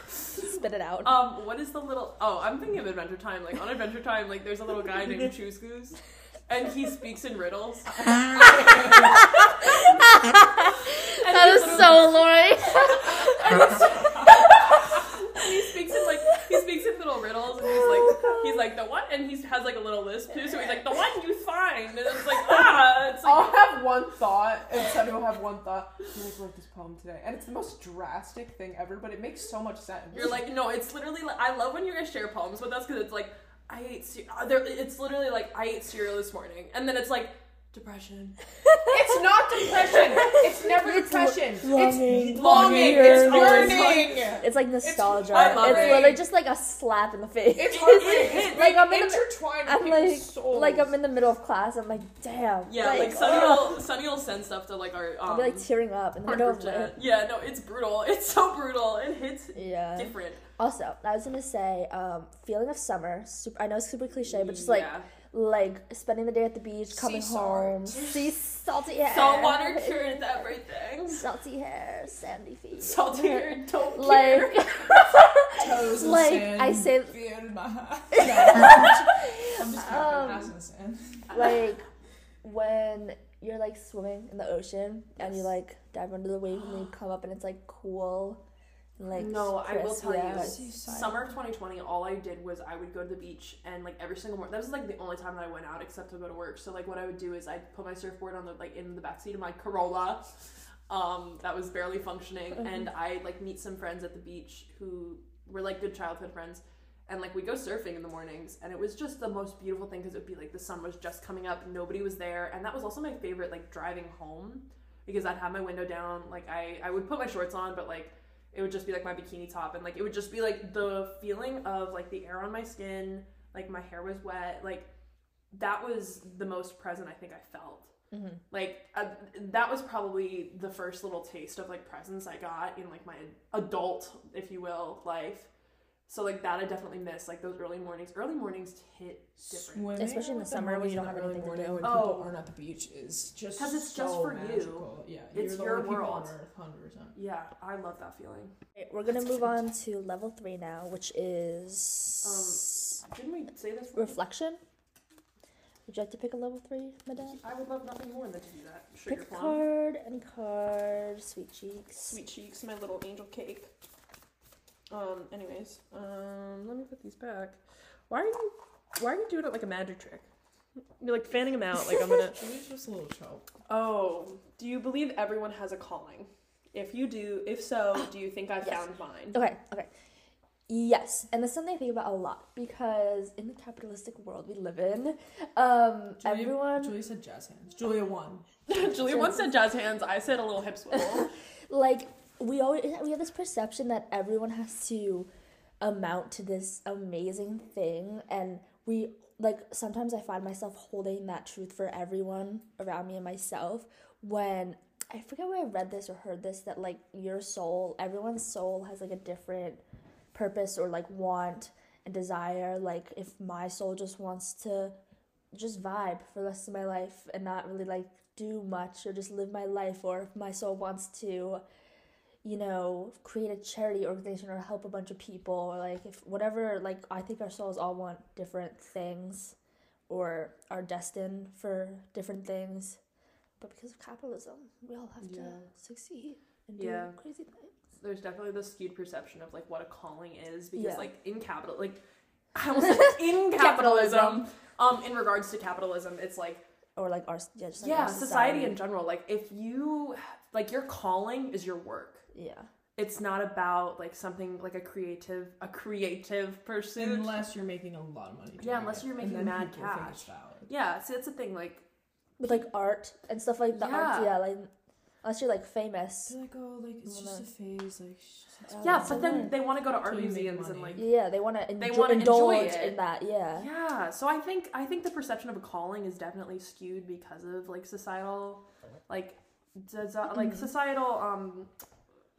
spit it out. um what is the little oh I'm thinking of Adventure Time like on Adventure Time like there's a little guy named Choose Goose and he speaks in riddles. And that he's is literally- so Lori. [laughs] he speaks in like he speaks in little riddles and he's like he's like the one and he has like a little lisp too so he's like the one you find and it's like ah it's like I'll have one thought, and Sunny will have one thought. You like wrote this poem today, and it's the most drastic thing ever, but it makes so much sense. you're like no it's literally like I love when you guys share poems with us because it's like I ate ce- uh, there it's literally like I ate cereal this morning and then it's like depression it's not depression. It's never It's depression. longing. It's longing. Yearning. It's yearning. It's like nostalgia. I love it's it. literally just like a slap in the face. It's heartbreak. [laughs] It- It's like I'm in the- intertwined with I'm like, souls. like I'm in the middle of class. I'm like, damn. yeah like, Sunny ugh. will Sunny will send stuff to like our um I'll be like tearing up in the middle of it. yeah no it's brutal [laughs] it's so brutal it hits Yeah. different Also, I was gonna say, um, feeling of summer. Super, I know it's super cliche, but just like Yeah. Like spending the day at the beach, coming [laughs] Sea home, salt. see salty hair, salt water cures [laughs] everything salty hair, sandy feet, salty hair [laughs] don't like toes like, sand, I say- feet in my I'm just Um, ass in like when you're like swimming in the ocean and you like dive under the waves and you come up and it's like cool. and like No, I will tell you, it's Seaside. fine. Summer of 2020, all I did was I would go to the beach and like every single morning. That was like the only time that I went out except to go to work. So like what I would do is I'd put my surfboard on the like in the backseat of my Corolla, um, that was barely functioning, Mhm. and I like meet some friends at the beach who were like good childhood friends, and like we go surfing in the mornings, and it was just the most beautiful thing because it would be like the sun was just coming up, nobody was there, and that was also my favorite like driving home because I'd have my window down, like I I would put my shorts on, but like it would just be like my bikini top, and like it would just be like the feeling of like the air on my skin, like my hair was wet, like that was the most present I think I felt hmm like uh, that was probably the first little taste of like presence I got in like my adult, if you will, life. So like that I definitely miss like those early mornings. Early mornings hit different Swimming Especially in the with summer when you don't in have the early anything to morning do. When Oh. people aren't at the beach is just 'Cause it's just so for you. magical. Yeah, It's you're the your only people world. on Earth, hundred percent. Yeah, I love that feeling. Okay, we're gonna move on to level three now, which is um, Didn't we say this? reflection. Would you like to pick a level three, madame? I would love nothing more than to do that. Pick a plum, card, any card, sweet cheeks. sweet cheeks, my little angel cake. Um. Anyways, um. Let me put these back. Why are you? Why are you doing it like a magic trick? You're like fanning them out. Like I'm gonna. [laughs] Julie's just a little choke. Oh, do you believe everyone has a calling? If you do, if so, do you think I Yes. found mine? Okay, okay. Yes, and that's something I think about a lot because in the capitalistic world we live in, um, Julia, everyone Julia said jazz hands. Julia won. [laughs] Julia once said jazz hands. I said a little hip swivel. [laughs] like we always we have this perception that everyone has to amount to this amazing thing and we like sometimes i find myself holding that truth for everyone around me and myself when i forget where i read this or heard this that like your soul everyone's soul has like a different purpose or like want and desire. Like if my soul just wants to just vibe for the rest of my life and not really like do much or just live my life or if my soul wants to you know create a charity organization or help a bunch of people or like if whatever like i think our souls all want different things or are destined for different things but because of capitalism we all have Yeah. to succeed and do Yeah. crazy things There's definitely this skewed perception of like what a calling is because Yeah. like in capital, like [laughs] I almost said in capitalism. Um, in regards to capitalism, it's like or like our yeah, just like yeah, our society in general. Like if you like your calling is your work. Yeah It's not about like something like a creative a creative pursuit. Unless you're making a lot of money. Yeah, unless it, you're and making then mad people think cash. it's valid. yeah, so that's the thing. Like with like art and stuff like the art Yeah. yeah like unless you're like famous They're like, oh, like it's Well, just a phase. Like, it's Oh, yeah, but then they want to go to art Till you make museums and like yeah they want to They wanna enjoy indulge it. in that yeah Yeah, so I think I think the perception of a calling is definitely skewed because of like societal, like does uh, like Mhm. societal um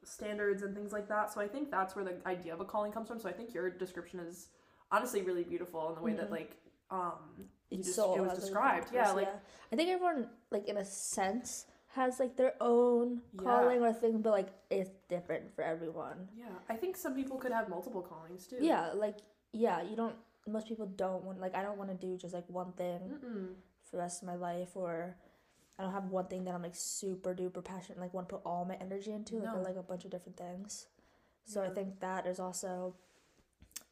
standards and things like that. So I think that's where the idea of a calling comes from. So I think your description is honestly really beautiful in the way that Mhm. like um It's just, so it was has, like, a described. Yeah, like I think everyone like in a sense has like their own Yeah. calling or thing, but like it's different for everyone. yeah, I think some people could have multiple callings too. Yeah, like yeah, you don't. Most people don't want like I don't want to do just like one thing Mm-mm. for the rest of my life, or I don't have one thing that I'm like super duper passionate like want to put all my energy into. Like I No. like a bunch of different things. So I think that is also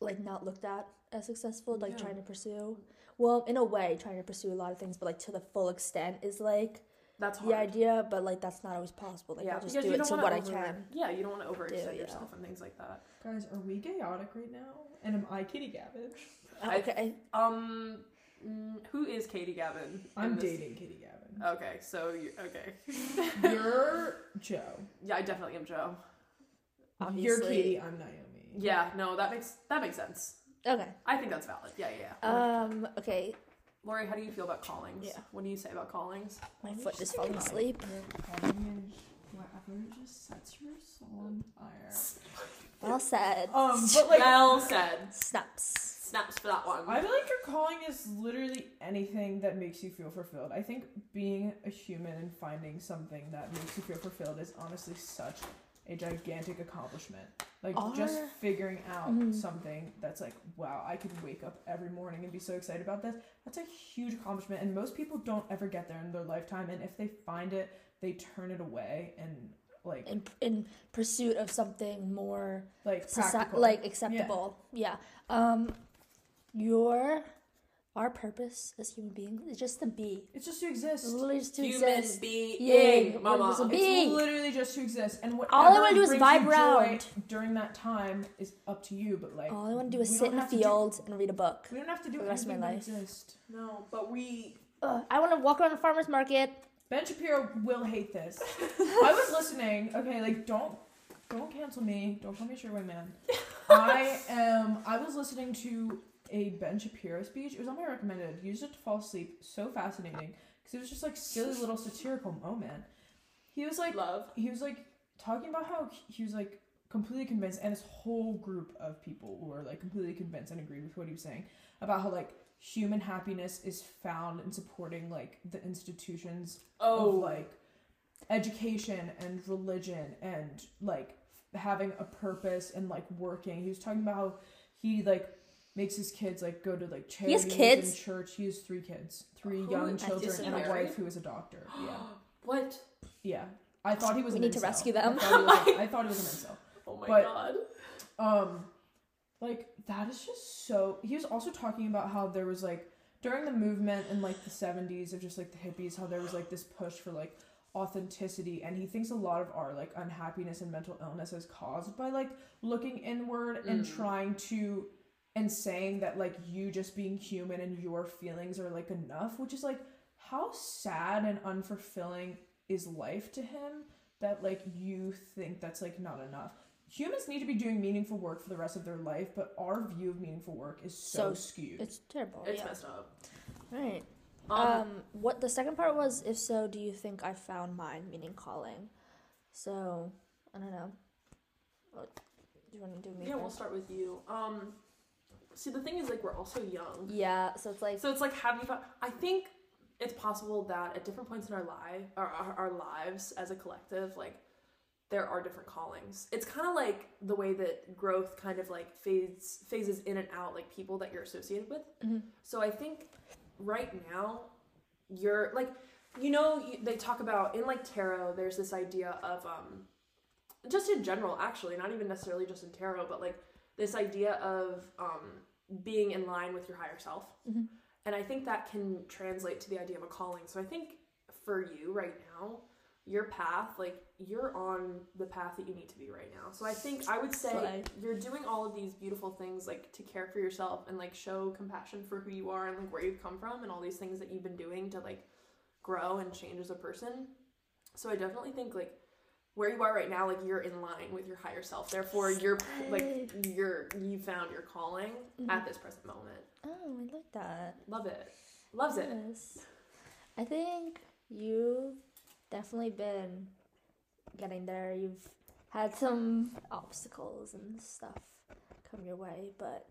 like not looked at as successful. Like Yeah. trying to pursue. Well, in a way, trying to pursue a lot of things, but like to the full extent is like That's hard. the idea, but like that's not always possible. Like yeah, I'll just because do it to wanna what I can. Yeah, you don't want to overextend yeah. yourself and things like that. Guys, are we chaotic right now? And am I Kitty Gavin? I- Okay. Um, mm, who is Katie Gavin? I'm this- dating Katie Gavin. Okay, so you okay? [laughs] You're Joe. Yeah, I definitely am Joe. You're Katie. I'm Naomi. Yeah, no, that makes that makes sense. Okay. I think that's valid. Yeah, yeah. yeah. Um. Okay. Lori, how do you feel about callings? yeah. What do you say about callings? My foot is falling asleep. Whatever just sets your soul on fire. Well said. Um, but like, well said. Snaps. Snaps for that one. I feel like your calling is literally anything that makes you feel fulfilled. I think being a human and finding something that makes you feel fulfilled is honestly such a gigantic accomplishment. Like just figuring out Mhm. something that's like, wow, I could wake up every morning and be so excited about this. That's a huge accomplishment, and most people don't ever get there in their lifetime. And if they find it, they turn it away and like In in pursuit of something more like soci- practical. like acceptable. Yeah. Um. Your our purpose as human beings is just to be. It's just to exist. It's literally just to Human exist. being, Yeah, mama. just a It's bee. Literally just to exist, and what All I wanna do is vibe around. during that time is up to you. But like, All I want to do is sit in a have to do- field and read a book. we don't have to do the rest of my life. exist. No, but we. Ugh, I want to walk around the farmer's market. Ben Shapiro will hate this. [laughs] I was listening. Okay, like don't don't cancel me. Don't call me Sherway man. [laughs] I am. I was listening to a Ben Shapiro speech. It was on my recommended. Used it to fall asleep. So fascinating because it was just like silly little satirical moment. He was like Love. he was like talking about how he was like completely convinced and this whole group of people were like completely convinced and agreed with what he was saying about how like human happiness is found in supporting like the institutions Oh, of like education and religion and like having a purpose and like working. He was talking about how he like makes his kids like go to like He has charities kids? and church. He has three kids, three Who young children, and a wife who is a doctor. [gasps] Yeah, what? yeah. I thought he was. We an need to incel. rescue them. I thought he was, I thought he was an. [laughs] Oh my But- god. Um, like that is just so. He was also talking about how there was like during the movement in like the seventies of just like the hippies, how there was like this push for like authenticity, and he thinks a lot of our like unhappiness and mental illness is caused by like looking inward and Mm. trying to and saying that like you just being human and your feelings are like enough, which is like how sad and unfulfilling is life to him that like you think that's like not enough humans need to be doing meaningful work for the rest of their life, but our view of meaningful work is so, So skewed. It's terrible. It's yeah. messed up. Right. Um, Um, what the second part was, if so, do you think I found mine, meaning calling? So, I don't know. What, do you want to do me? yeah, we'll start with you. Um, see, the thing is, like, we're also young. Yeah, so it's like, So it's like, have you found? I think it's possible that at different points in our life, our, our, our lives as a collective, like, there are different callings. It's kind of like the way that growth kind of like fades phases in and out, like people that you're associated with. Mhm. So I think right now, you're like, you know, you, they talk about in like tarot. There's this idea of um, just in general, actually, not even necessarily just in tarot, but like this idea of um, being in line with your higher self. Mhm. And I think that can translate to the idea of a calling. So I think for you right now, your path, like you're on the path that you need to be right now. So I think I would say you're doing all of these beautiful things like to care for yourself and like show compassion for who you are and like where you've come from and all these things that you've been doing to like grow and change as a person. So I definitely think like where you are right now, like you're in line with your higher self. Therefore, you're like you're you found your calling at mm-hmm. this present moment. oh, I like that. Love it. Loves it. I think you've definitely been getting there. You've had some obstacles and stuff come your way, but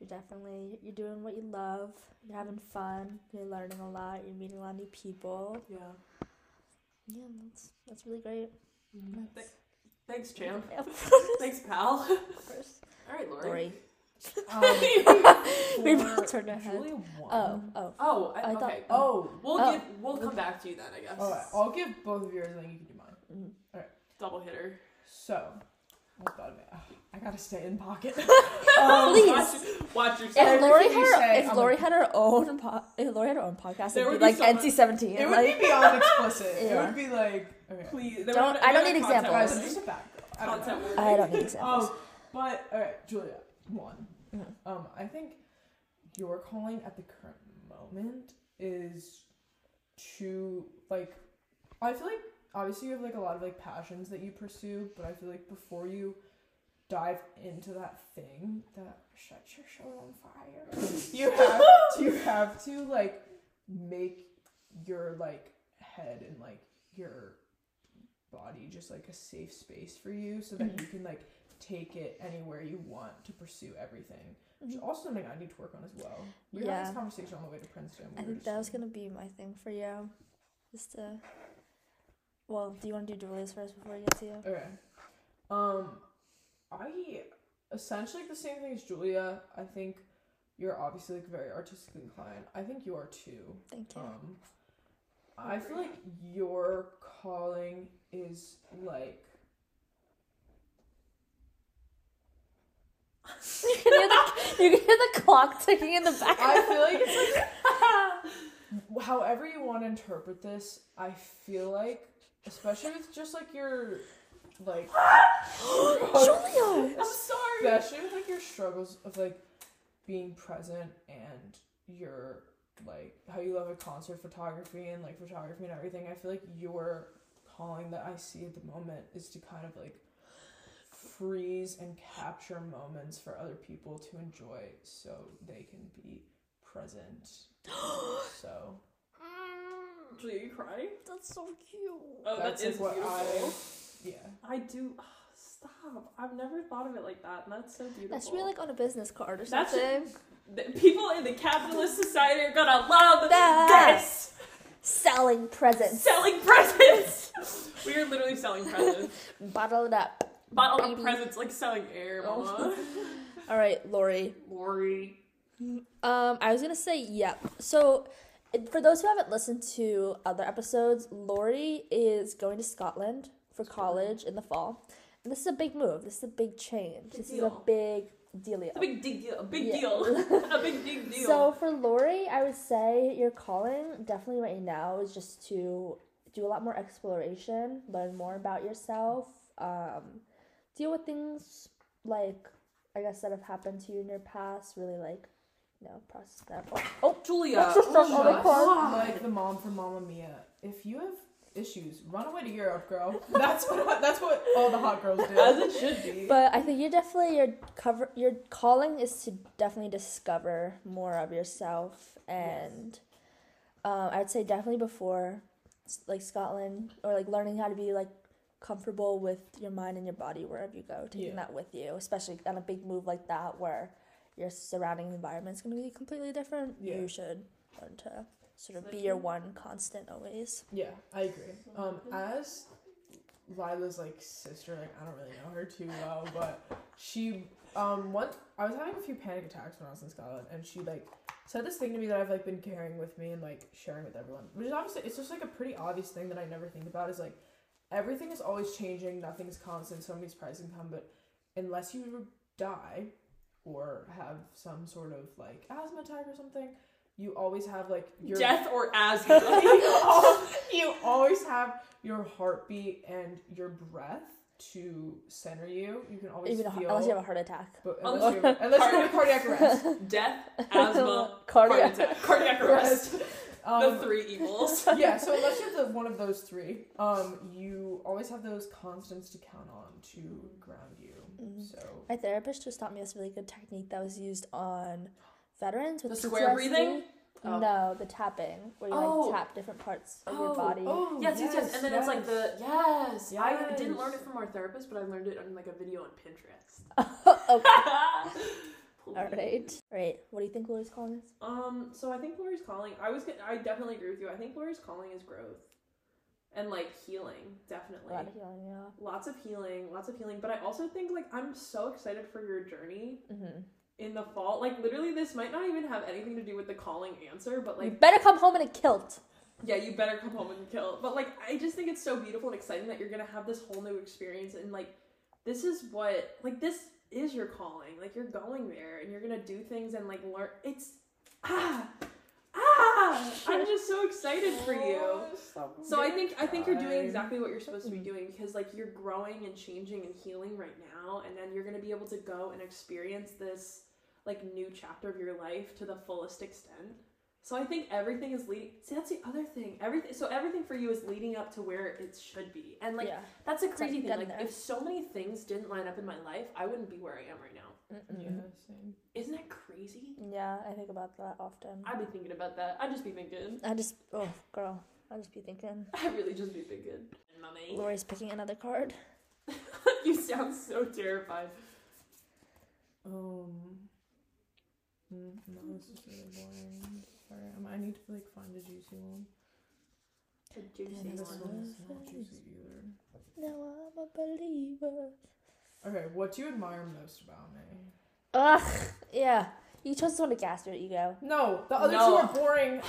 you're definitely you're doing what you love. You're having fun. You're learning a lot. You're meeting a lot of new people. Yeah. Yeah, that's that's really great. That's, Thanks, champ. Yep. [laughs] [laughs] Thanks, pal. Of [laughs] course. All right, Lori. Lori. Um, We both turned our head. Oh, oh. Oh, I, I thought- okay. Oh. We'll Oh. give. We'll come back to you then, I guess. Alright, I'll give both of yours and then you can do mine. Mhm. Double hitter. So, oh god, man, ugh, I gotta stay in pocket. [laughs] Please. Watch, watch your If Lori had, say, if Lori like- had her own, po- if Lori had her own podcast, it'd be be like so NC seventeen. it would Like, be beyond explicit. It would be like, okay. Please. Don't- I don't need examples. I'm just a bad girl. I don't. I don't need examples. Um, but alright, Julia, one. Mhm. Um, I think your calling at the current moment is to like. I feel like obviously you have like a lot of like passions that you pursue, but I feel like before you dive into that thing that sets your soul on fire, [laughs] you have you have to like make your like head and like your body just like a safe space for you so that Mhm. you can like take it anywhere you want to pursue everything which is Mhm. also something i need to work on as well we Yeah. this conversation on the way to princeton we I think that was gonna be my thing for you, just to. Well, do you want to do Julia's first before you get to you? okay um i essentially like the same thing as julia i think you're obviously like very artistically inclined i think you are too Thank you. Um, I feel like your calling is like you, can hear the, You can hear the clock ticking in the back. I feel like it's like [laughs] however you want to interpret this, I feel like especially with just like your like [gasps] Julia. I'm sorry. especially with like your struggles of like being present and your like how you love a concert photography and like photography and everything i feel like your calling that i see at the moment is to kind of like freeze and capture moments for other people to enjoy so they can be present [gasps] so mm. Julia, you crying? That's so cute. Oh, That's, that is like, what beautiful. Yeah I, do. [sighs] stop. I've never thought of it like that, and that's so beautiful. That should be like on a business card or That something. The people in the capitalist society are gonna love That. this. Selling presents. Selling presents. [laughs] we are literally selling presents. [laughs] Bottle it up. Bottle Baby. of presents like selling air, Oh. mama. [laughs] All right, Lori. Lori. Um, I was gonna say yep. So, it- for those who haven't listened to other episodes, Lori is going to Scotland for college in the fall, and this is a big move. This is a big change. Big this is a big dealio. A big dig deal. A big Yeah. deal. [laughs] [laughs] a big dig deal. So for Lori, I would say your calling definitely right now is just to do a lot more exploration, learn more about yourself, um, deal with things like I guess that have happened to you in your past. Really like, you know, process that. Oh, [laughs] oh Julia. Let's just start oh on my. God. like the mom from Mamma Mia. If you have issues, run away to Europe, girl. [laughs] That's what that's what all the hot girls do. As it should be. But I think you definitely your cover your calling is to definitely discover more of yourself and um, I'd say definitely before like Scotland or like learning how to be like comfortable with your mind and your body wherever you go, taking Yeah. that with you, especially on a big move like that where your surrounding environment is going to be completely different. Yeah. You should learn to sort of be your one constant always. Yeah, I agree. Um, as Lila's like sister, like I don't really know her too well, but she um one I was having a few panic attacks when I was in Scotland, and she like said this thing to me that I've like been carrying with me and like sharing with everyone, which is obviously it's just like a pretty obvious thing that I never think about is like everything is always changing, nothing's constant, somebody's price can come, but unless you die or have some sort of like asthma attack or something, you always have like your Death or [laughs] asthma. you always have your heartbeat and your breath to center you. You can always Even a, feel. unless you have a heart attack. but Unless unless, you unless you're in cardiac arrest. Death, asthma, [laughs] Cardiac. heart attack, cardiac arrest. [laughs] the Um, three evils. yeah, so unless you have the, one of those three, um, you always have those constants to count on to ground you. Mhm. So My therapist just taught me this really good technique that was used on veterans with The square PTSD. breathing? Oh. No, the tapping, where you Oh. like tap different parts of your Oh. body. oh Yes, yes, yes. And then it's like the yes. I didn't learn it from our therapist, but I learned it on like a video on Pinterest. [laughs] [laughs] okay. All right. All right. What do you think Lori's calling is? Um. So I think Lori's calling. I was. gonna- I definitely agree with you. I think Lori's calling is growth, and like healing. A Definitely. lot of healing, yeah. Lots of healing. Lots of healing. But I also think like I'm so excited for your journey Mm-hmm. In the fall. Like literally, this might not even have anything to do with the calling answer, but like you better come home in a kilt. yeah, you better come home in a kilt. But like, I just think it's so beautiful and exciting that you're gonna have this whole new experience, and like, this is what like this is your calling. Like, you're going there, and you're gonna do things and like learn. It's ah ah. I'm just so excited for you. So I think I think you're doing exactly what you're supposed to be doing because like you're growing and changing and healing right now, and then you're gonna be able to go and experience this like new chapter of your life to the fullest extent. So I think everything is leading. See, that's the other thing. Everything. So everything for you is leading up to where it should be, and like yeah. that's a like crazy thing. Like there. if so many things didn't line up in my life, I wouldn't be where I am right now. Mm-mm. Yeah, same. Isn't that crazy? Yeah, I think about that often. I'd be thinking about that. I'd just be thinking. I just, oh, girl, I'd just be thinking. [laughs] I really just be thinking. Mummy. Lori's picking another card. [laughs] you sound so terrified. Um. Mm, No, this is really boring. Sorry, um, I need to like find a juicy one. A juicy Yeah, This this one. one is not juicy either. Now I'm a believer. Okay, what do you admire most about me? Ugh, yeah. You chose this one to gas your ego. No, the other No. two are boring.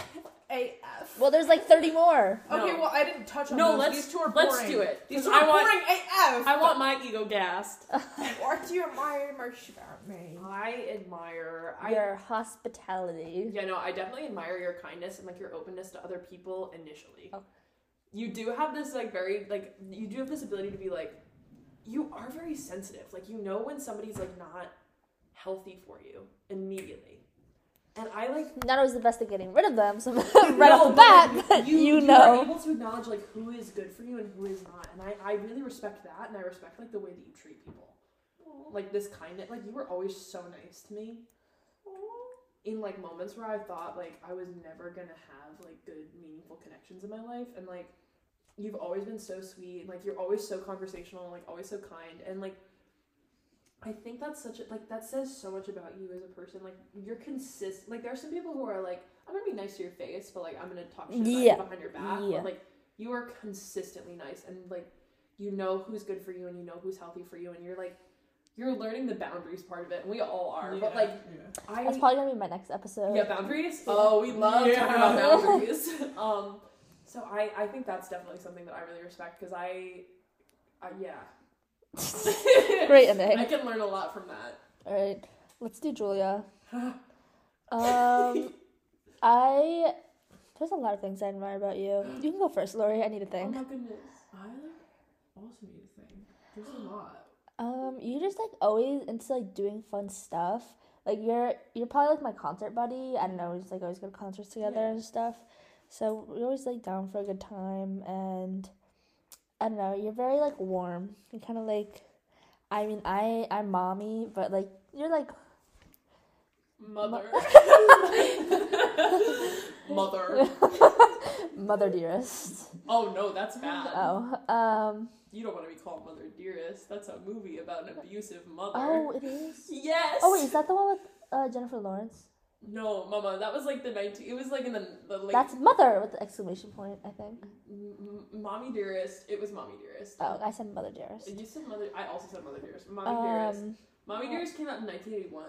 AF. Well, there's like 30 more. okay, No. well I didn't touch on No, those. let's These two are boring. let's do it. These 'cause two are I want boring AF. I want my ego gassed. [laughs] What do you admire most about me? I admire I Your hospitality. Yeah, no, I definitely admire your kindness and like your openness to other people initially. Oh. You do have this like very like you do have this ability to be like you are very sensitive. Like you know when somebody's like not healthy for you immediately. And I like Not always the best at getting rid of them, so [laughs] right No, off the bat, like, but you, you, are know. able to acknowledge like who is good for you and who is not. And I, I really respect that and I respect like the way that you treat people. Like this kindness like you were always so nice to me. in like moments where I thought like I was never gonna have like good meaningful connections in my life and like you've always been so sweet and like you're always so conversational like always so kind and like I think that's such a like that says so much about you as a person like you're consistent like there are some people who are like I'm gonna be nice to your face but like I'm gonna talk shit Yeah. you behind your back Yeah. but like you are consistently nice and like you know who's good for you and you know who's healthy for you and you're like you're learning the boundaries part of it and we all are but like I That's probably gonna be my next episode. yeah, boundaries. Oh, we love Yeah. talking about boundaries. [laughs] [laughs] um, so I I think that's definitely something that I really respect because I, I yeah. Great I can learn a lot from that. All right, let's do Julia. [laughs] Um, [laughs] I there's a lot of things I admire about you. You can go first, Lori. I need to Oh think. my goodness. I like also need to think. There's a lot. Um, you just like always into like doing fun stuff. Like you're you're probably like my concert buddy. I don't know, we just like always go to concerts together Yeah. and stuff. So we're always like down for a good time and I don't know, you're very like warm. You're kinda like I mean I I'm mommy, but like you're like Mother. [laughs] Mother. [laughs] mother dearest. Oh no, that's bad. Oh. Um You don't want to be called Mother Dearest. That's a movie about an abusive mother. Oh it is? [laughs] Yes. Oh wait, is that the one with uh Jennifer Lawrence? No, Mama, that was like the 19. It was like in the the late. That's mother with the exclamation point, I think. M- M- Mommy Dearest. It was Mommy Dearest. Oh, I said mother dearest. You said Mother. I also said Mother Dearest. Mommy Dearest. Um Mommy Dearest came out in 1981.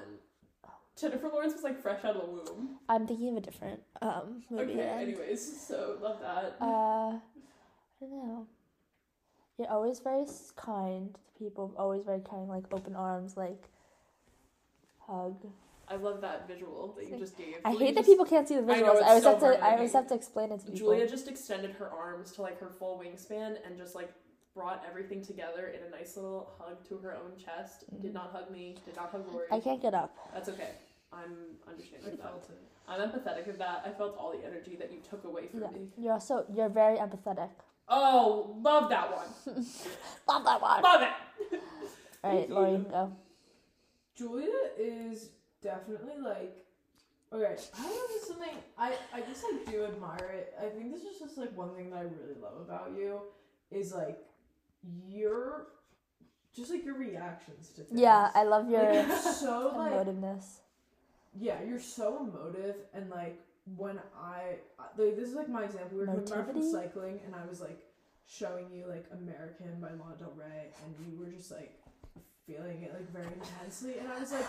Jennifer Lawrence was like fresh out of the womb. I'm thinking of a different um movie. Okay. Anyways, so love that. Uh, I don't know. You're always very kind to people. Always very kind, like open arms, like hug. I love that visual that you just gave. I Julia hate that people can't see the I know, visuals. it's I always so have to. I always have to explain it to people. Julia just extended her arms to like her full wingspan and just like brought everything together in a nice little hug to her own chest. Did not hug me. Did not hug Lori. Mm-hmm. I can't get up. That's okay. I'm understanding that. I'm empathetic of that. I felt all the energy that you took away from Yeah. me. You're also you're very empathetic. Oh, love that one. [laughs] Love that one. Love it. All right, Thank Lori, you. you can go. Julia is definitely like okay. I don't know if it's something I I guess I do admire it. I think this is just like one thing that I really love about you is like your just like your reactions to things. Yeah, I love your like, so [laughs] like emotiveness. yeah, you're so emotive and like when I like this is like my example. We were coming back from cycling and I was like showing you like American by Lana Del Rey and you were just like feeling it like very intensely and I was like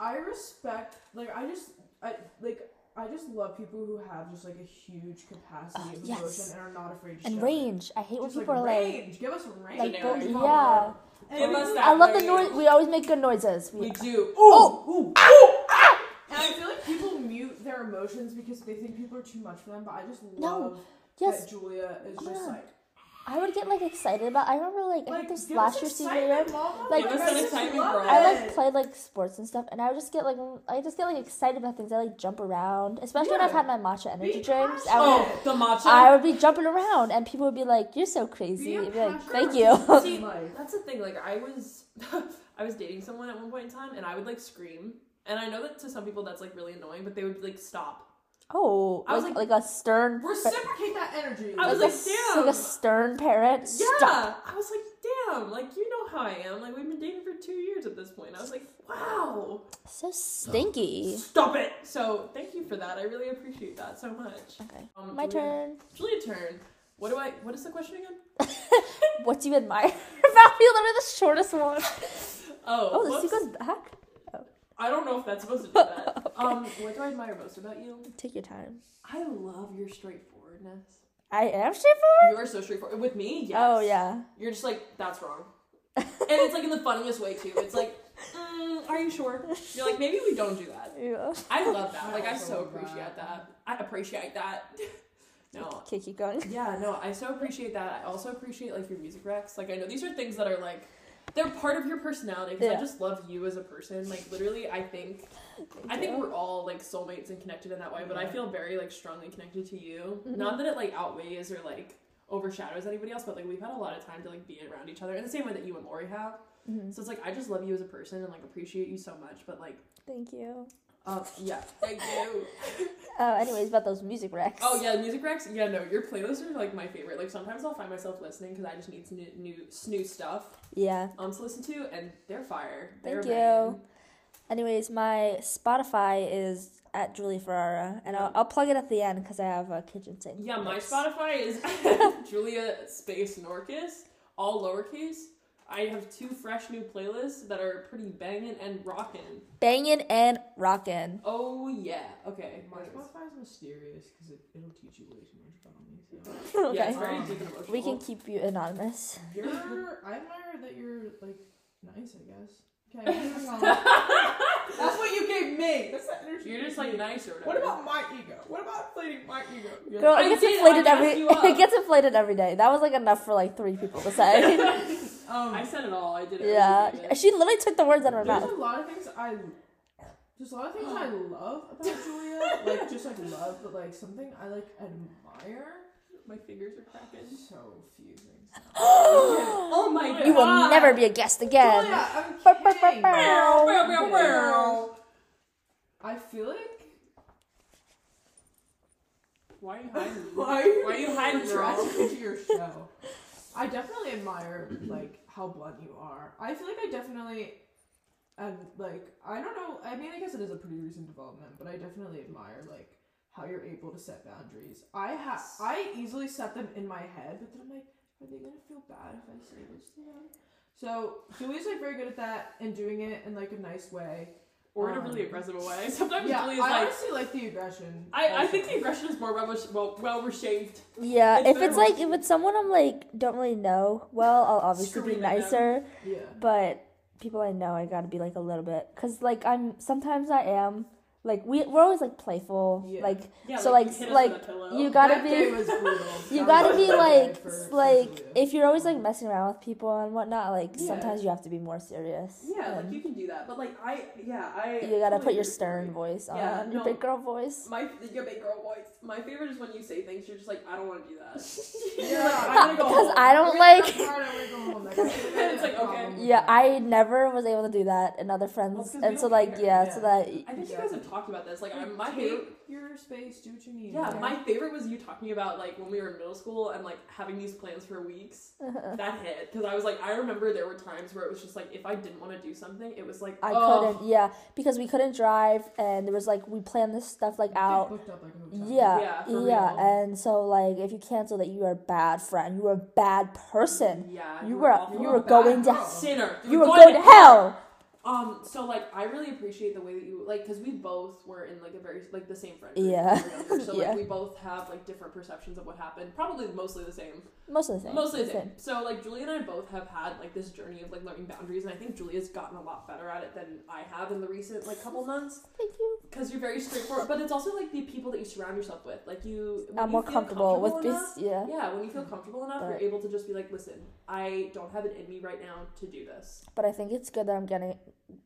I respect like I just I like I just love people who have just like a huge capacity of Yes. and are not afraid to And show range. I hate It. when Just people are like. Give us range. Like, Generic. bo- Come yeah. And Give us that I love the noise. We always make good noises. We, We do. Oh, ooh, ooh, ah! And I feel like people mute their emotions because they think people are too much for them. But I just No, love yes, that Julia is just Yeah. like, I would get like excited about. I remember like, I like think this last us year senior year. excitement, Mama. Like, I an just excitement, love bro. I like played like sports and stuff, and I would just get like I just get like excited about things. I like jump around, especially when I've had my matcha energy drinks. I would, Oh, the matcha. I would be jumping around, and people would be like, "You're so crazy." I'd be like, "Thank you." See, [laughs] that's the thing. Like, I was, [laughs] I was dating someone at one point in time, and I would like scream. And I know that to some people that's like really annoying, but they would like stop. Oh, I was like, like- like a stern, Reciprocate that energy. I was like, like, a, damn. like a stern parent. Yeah, Stop. I was like, damn, like you know how I am. Like we've been dating for two years at this point. I was like, wow, So stinky. stop it. So thank you for that. I really appreciate that so much. Okay, Um, my Julia- turn. Julia, turn. What do I? What is the question again? [laughs] What do you admire [laughs] about me? Literally the shortest one. [laughs] Oh, Oh, the goes back. I don't know if that's supposed to do that. [laughs] Um, what do I admire most about you? Take your time. I love your straightforwardness. I am straightforward. You are so straightforward with me. Yes. Oh yeah. You're just like that's wrong, [laughs] and it's like in the funniest way too. It's like, mm, are you sure? You're like maybe we don't do that. Yeah. I love [laughs] that. Like I so appreciate that. that. I appreciate that. No. Okay, keep going. Yeah, no, I so appreciate that. I also appreciate like your music recs. Like I know these are things that are like they're part of your personality because Yeah. I just love you as a person. Like literally, I think I think we're all like soulmates and connected in that way. But I feel very like strongly connected to you. Mhm. Not that it like outweighs or like overshadows anybody else, but like we've had a lot of time to like be around each other in the same way that you and Lori have. Mhm. So it's like I just love you as a person and like appreciate you so much. But like, Thank you. Um, yeah, thank you. Uh, [laughs] anyways, about those music racks. Oh yeah, music racks. Yeah, no, your playlists are like my favorite. Like sometimes I'll find myself listening because I just need some new, new, new stuff Yeah. um to listen to, and they're fire. They're Thank you. banging. Anyways, my Spotify is at Julie Ferrara, and I'll, I'll plug it at the end because I have a kitchen sink. Yeah, my. Spotify is [laughs] Julia Space Norcus, all lowercase. I have two fresh new playlists that are pretty banging and rocking. Banging and rocking. Oh yeah, okay. My Anyways. Spotify is mysterious because it, it'll teach you way too much about me. So. [laughs] Yeah, it's very Um, deep emotional. we can keep you anonymous. You're, [laughs] I admire that you're like nice. I guess. Okay. [laughs] That's what you gave me. That's the energy. You're just like me. nice or whatever. What about my ego? What about inflating my ego? You're Girl, I it gets I inflated gassed every. It gets inflated every day. That was like enough for like three people to say. Um, I said it all. I did it. yeah, she literally took the words out of her mouth. There's a lot of things I. There's a lot of things I love about [laughs] Julia, like just like love, but like something I like admire. My fingers are cracking. So few things. [gasps] Oh my god. You will never be a guest again. Julia. I feel like Why are you [laughs] hiding? why are you, Why are you hiding, You're into your show. [laughs] I definitely admire like how blunt you are. I feel like I definitely and like I don't know. I mean, I guess it is a pretty recent development, but I definitely admire like how you're able to set boundaries. I have I easily set them in my head, but then I'm like, are they gonna feel bad if I say this to them? So Julie's like very good at that and doing it in like a nice way. Or in a Um, really aggressive way. [laughs] Sometimes Yeah, Julie I like. honestly like the aggression. I, I think the aggression is more well well well received. Yeah, It's if it's like much- if it's someone I'm like don't really know well, I'll obviously be Scream at nicer. yeah. But people I know, I gotta be like a little bit, cause like I'm sometimes I am like we we're always like playful, Yeah. like Yeah, So, like, like, you like, with a pillow. you gotta that be- day was brutal. [laughs] you gotta be like day for- s- for like if you're always like messing around with people and whatnot, like Yeah. sometimes you have to be more serious. Yeah, like you can do that, but like I, yeah, I. you gotta totally put your stern voice on, Yeah, your no. big girl voice. My your big girl voice. My favorite is when you say things you're just like I don't want to do that. [laughs] Yeah. Like, I wanna go [laughs] Because. I don't like. that's hard, I wanna go home. Like, I think I It's like, okay. Yeah. I never was able to do that, and other friends, and so like yeah, yeah. so that I think you guys have talked about this. Like I'm, my Take favorite. your space, do what you need. Yeah, okay? my favorite was you talking about like when we were in middle school and like having these plans for weeks. Uh-huh. That hit because I was like, I remember there were times where it was just like if I didn't want to do something, it was like I oh, couldn't, yeah, because we couldn't drive, and there was like we planned this stuff like They out. booked up like hotel. Yeah, Yeah, yeah, real. and so like if you cancel that, you are a bad friend. You are a bad person. Yeah, You were awful. you were bad going to girl. sinner. you were going to hell. Um, so like I really appreciate the way that you like because we both were in like a very like the same friend Yeah. when we were younger, [laughs] so Yeah. like we both have like different perceptions of what happened. Probably mostly the same. Mostly the same. Mostly the same. So like Julie and I both have had like this journey of like learning boundaries, and I think Julia's gotten a lot better at it than I have in the recent like couple months Thank you. because you're very straightforward. But it's also like the people that you surround yourself with. Like you, I'm more feel comfortable with this. Yeah. Yeah, when you feel comfortable enough, But- you're able to just be like, listen, I don't have it in me right now to do this. But I think it's good that I'm getting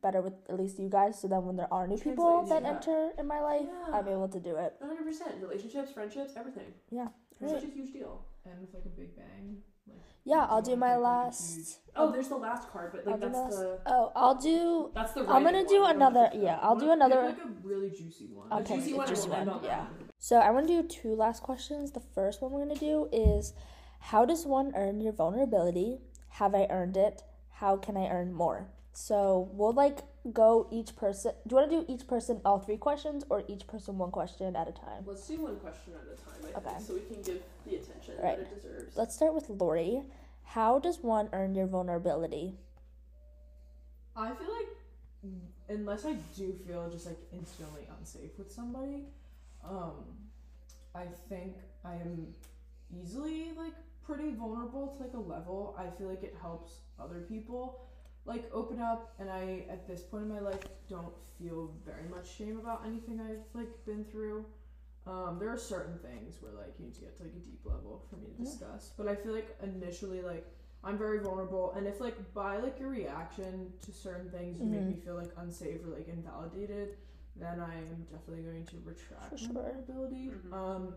better with at least you guys, so then when there are new people that yeah. enter in my life, Yeah. I'm able to do it. 100 percent relationships, friendships, everything. Yeah. It's Right. such a huge deal. And it's like a big bang. Like, Yeah, I'll do my like, last. huge- Oh, there's the last card, but I'll like that's my the last. Oh, I'll do. that's the. I'm gonna writing do one. another. Pick Yeah. I'll do another. Like a really juicy one. I'll A juicy a one, juicy we'll one, on yeah. that. So I want to do two last questions. The first one we're gonna do is, how does one earn your vulnerability? Have I earned it? How can I earn more? So we'll like go each person. Do you want to do each person all three questions or each person one question at a time? Let's do one question at a time, I Okay. think, so we can give the attention Right. that it deserves. Let's start with Lori. How does one earn your vulnerability? I feel like unless I do feel just like instantly unsafe with somebody, um, I think I am easily like pretty vulnerable to like a level. I feel like it helps other people like open up and I at this point in my life don't feel very much shame about anything I've like been through. Um, there are certain things where like you need to get to like a deep level for me to Yeah. discuss. But I feel like initially like I'm very vulnerable and if like by like your reaction to certain things you make Mhm. me feel like unsafe or like invalidated, then I am definitely going to retract For my sure. vulnerability. Mhm. Um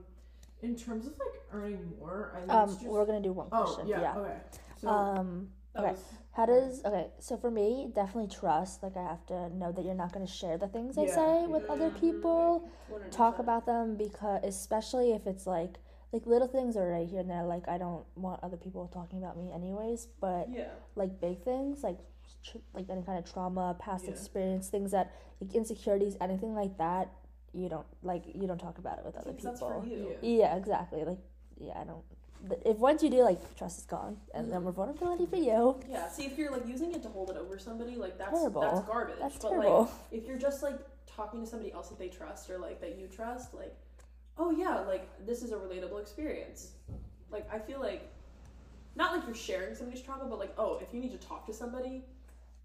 in terms of like earning more, I think Um, just we're gonna do one Oh question. yeah, yeah. okay. So Um, That Okay. was- how does okay? So for me, definitely trust. Like I have to know that you're not gonna share the things I say with yeah. other people. 100%. Talk about them because, especially if it's like like little things are right here and there. Like I don't want other people talking about me anyways. But Yeah. like big things, like tr- like any kind of trauma, past Yeah. experience, things that like insecurities, anything like that. You don't like you don't talk about it with other people. That's for you. Yeah. Yeah, exactly. Like, yeah, I don't. Th- If once you do, like, trust is gone, and then Mhm. we're vulnerability for you. Yeah, see if you're like using it to hold it over somebody, like that's Terrible. that's garbage. That's but terrible. like if you're just like talking to somebody else that they trust or like that you trust, like, oh yeah, like this is a relatable experience. Like I feel like not like you're sharing somebody's trauma, but like, oh, if you need to talk to somebody,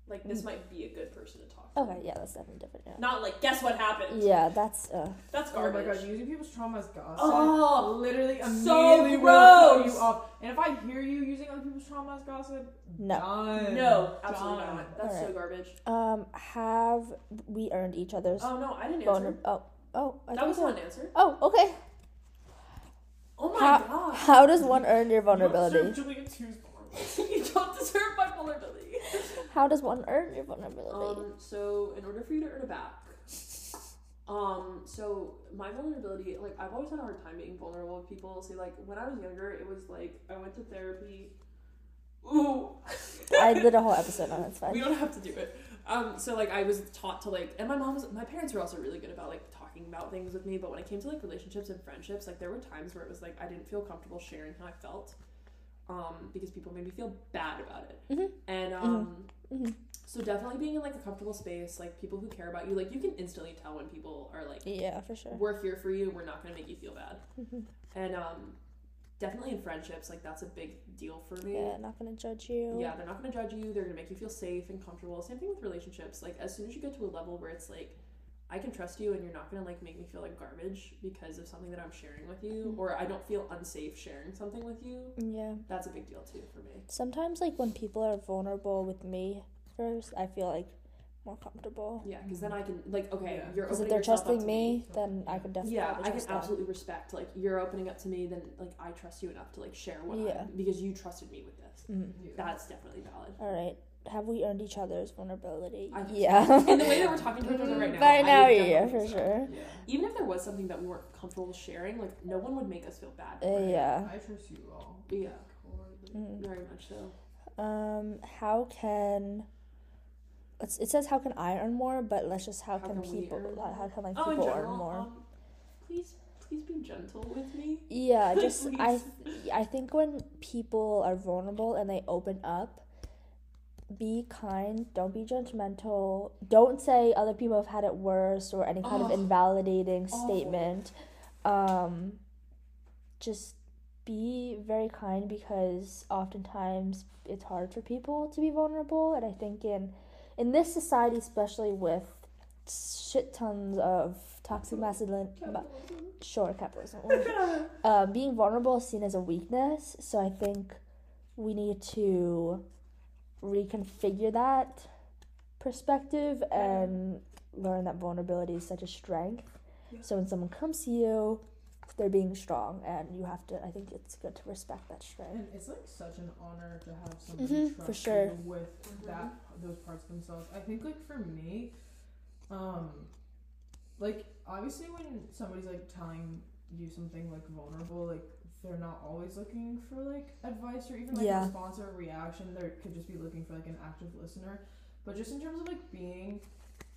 like this Mm. might be a good person to talk to. okay, yeah, that's definitely different. Yeah. Not like guess what happened. Yeah, that's uh. That's Oh my garbage. god, using people's trauma as gossip Oh, literally so immediately will cut gross. you off. And if I hear you using other people's trauma as gossip, No. done. no, absolutely Done. not. That's so garbage. Um, have we earned each other's Oh no, I didn't vulner? answer. Oh, oh, I That was you not an answer. Oh, okay. Oh my How- god. How does one earn your You don't vulnerability? deserve Julia vulnerability. you don't deserve my vulnerability. [laughs] How does one earn your vulnerability? Um, so in order for you to earn it back, [laughs] um, so my vulnerability, like I've always had a hard time being vulnerable with people. See, like when I was younger, it was like I went to therapy. Ooh, I [laughs] did a whole episode on it. It's we fine. don't have to do it. Um, so like I was taught to like, and my mom was, my parents were also really good about like talking about things with me. But when it came to like relationships and friendships, like there were times where it was like I didn't feel comfortable sharing how I felt, um, because people made me feel bad about it. Mhm. And um, Mhm. so definitely being in like a comfortable space, like people who care about you, like you can instantly tell when people are like, Yeah, for sure. we're here for you, we're not gonna make you feel bad. Mhm. And um, definitely in friendships, like that's a big deal for me. Yeah, not gonna judge you. Yeah, they're not going to judge you. They're going to make you feel safe and comfortable. Same thing with relationships. Like as soon as you get to a level where it's like I can trust you and you're not going to like make me feel like garbage because of something that I'm sharing with you Mhm. or I don't feel unsafe sharing something with you, Yeah. that's a big deal too for me. Sometimes, like when people are vulnerable with me first, I feel like more comfortable. Yeah, because then I can like okay, Yeah. you're Because if they're yourself up trusting to me, then I can definitely yeah, I can trust them. absolutely respect like you're opening up to me, then like I trust you enough to like share what Yeah. I because you trusted me with this. Mhm. That's definitely valid. All right. Have we earned each other's vulnerability? I so. yeah. In the way that we're talking to each other right now, Right I now, would yeah, for think so. sure. Yeah. even if there was something that we weren't comfortable sharing, like no one would make us feel bad. Uh, for yeah. I trust you all. Yeah. Wholeheartedly. Mhm. Very much so. Um. How can? It's, it says how can I earn more, but let's just how, How can, can people earn how, how can like Oh, in people general, earn more? um, please, please be gentle with me. Yeah, [laughs] just I Please. I think when people are vulnerable and they open up, be kind, don't be judgmental. Don't say other people have had it worse or any kind of Oh. invalidating Awful. statement. Um just be very kind because oftentimes it's hard for people to be vulnerable and I think in in this society especially with shit tons of toxic masculinity ma- sure capitalism uh, [laughs] being vulnerable is seen as a weakness. So I think we need to reconfigure that perspective and learn that vulnerability is such a strength. Yeah. So when someone comes to you, they're being strong, and you have to. I think it's good to respect that strength. And it's like such an honor to have somebody Mhm, trust for sure. you with Mhm. that those parts of themselves. I think like for me, um, like obviously when somebody's like telling you something like vulnerable, like they're not always looking for like advice or even like Yeah. response or reaction. They could just be looking for like an active listener. But just in terms of like being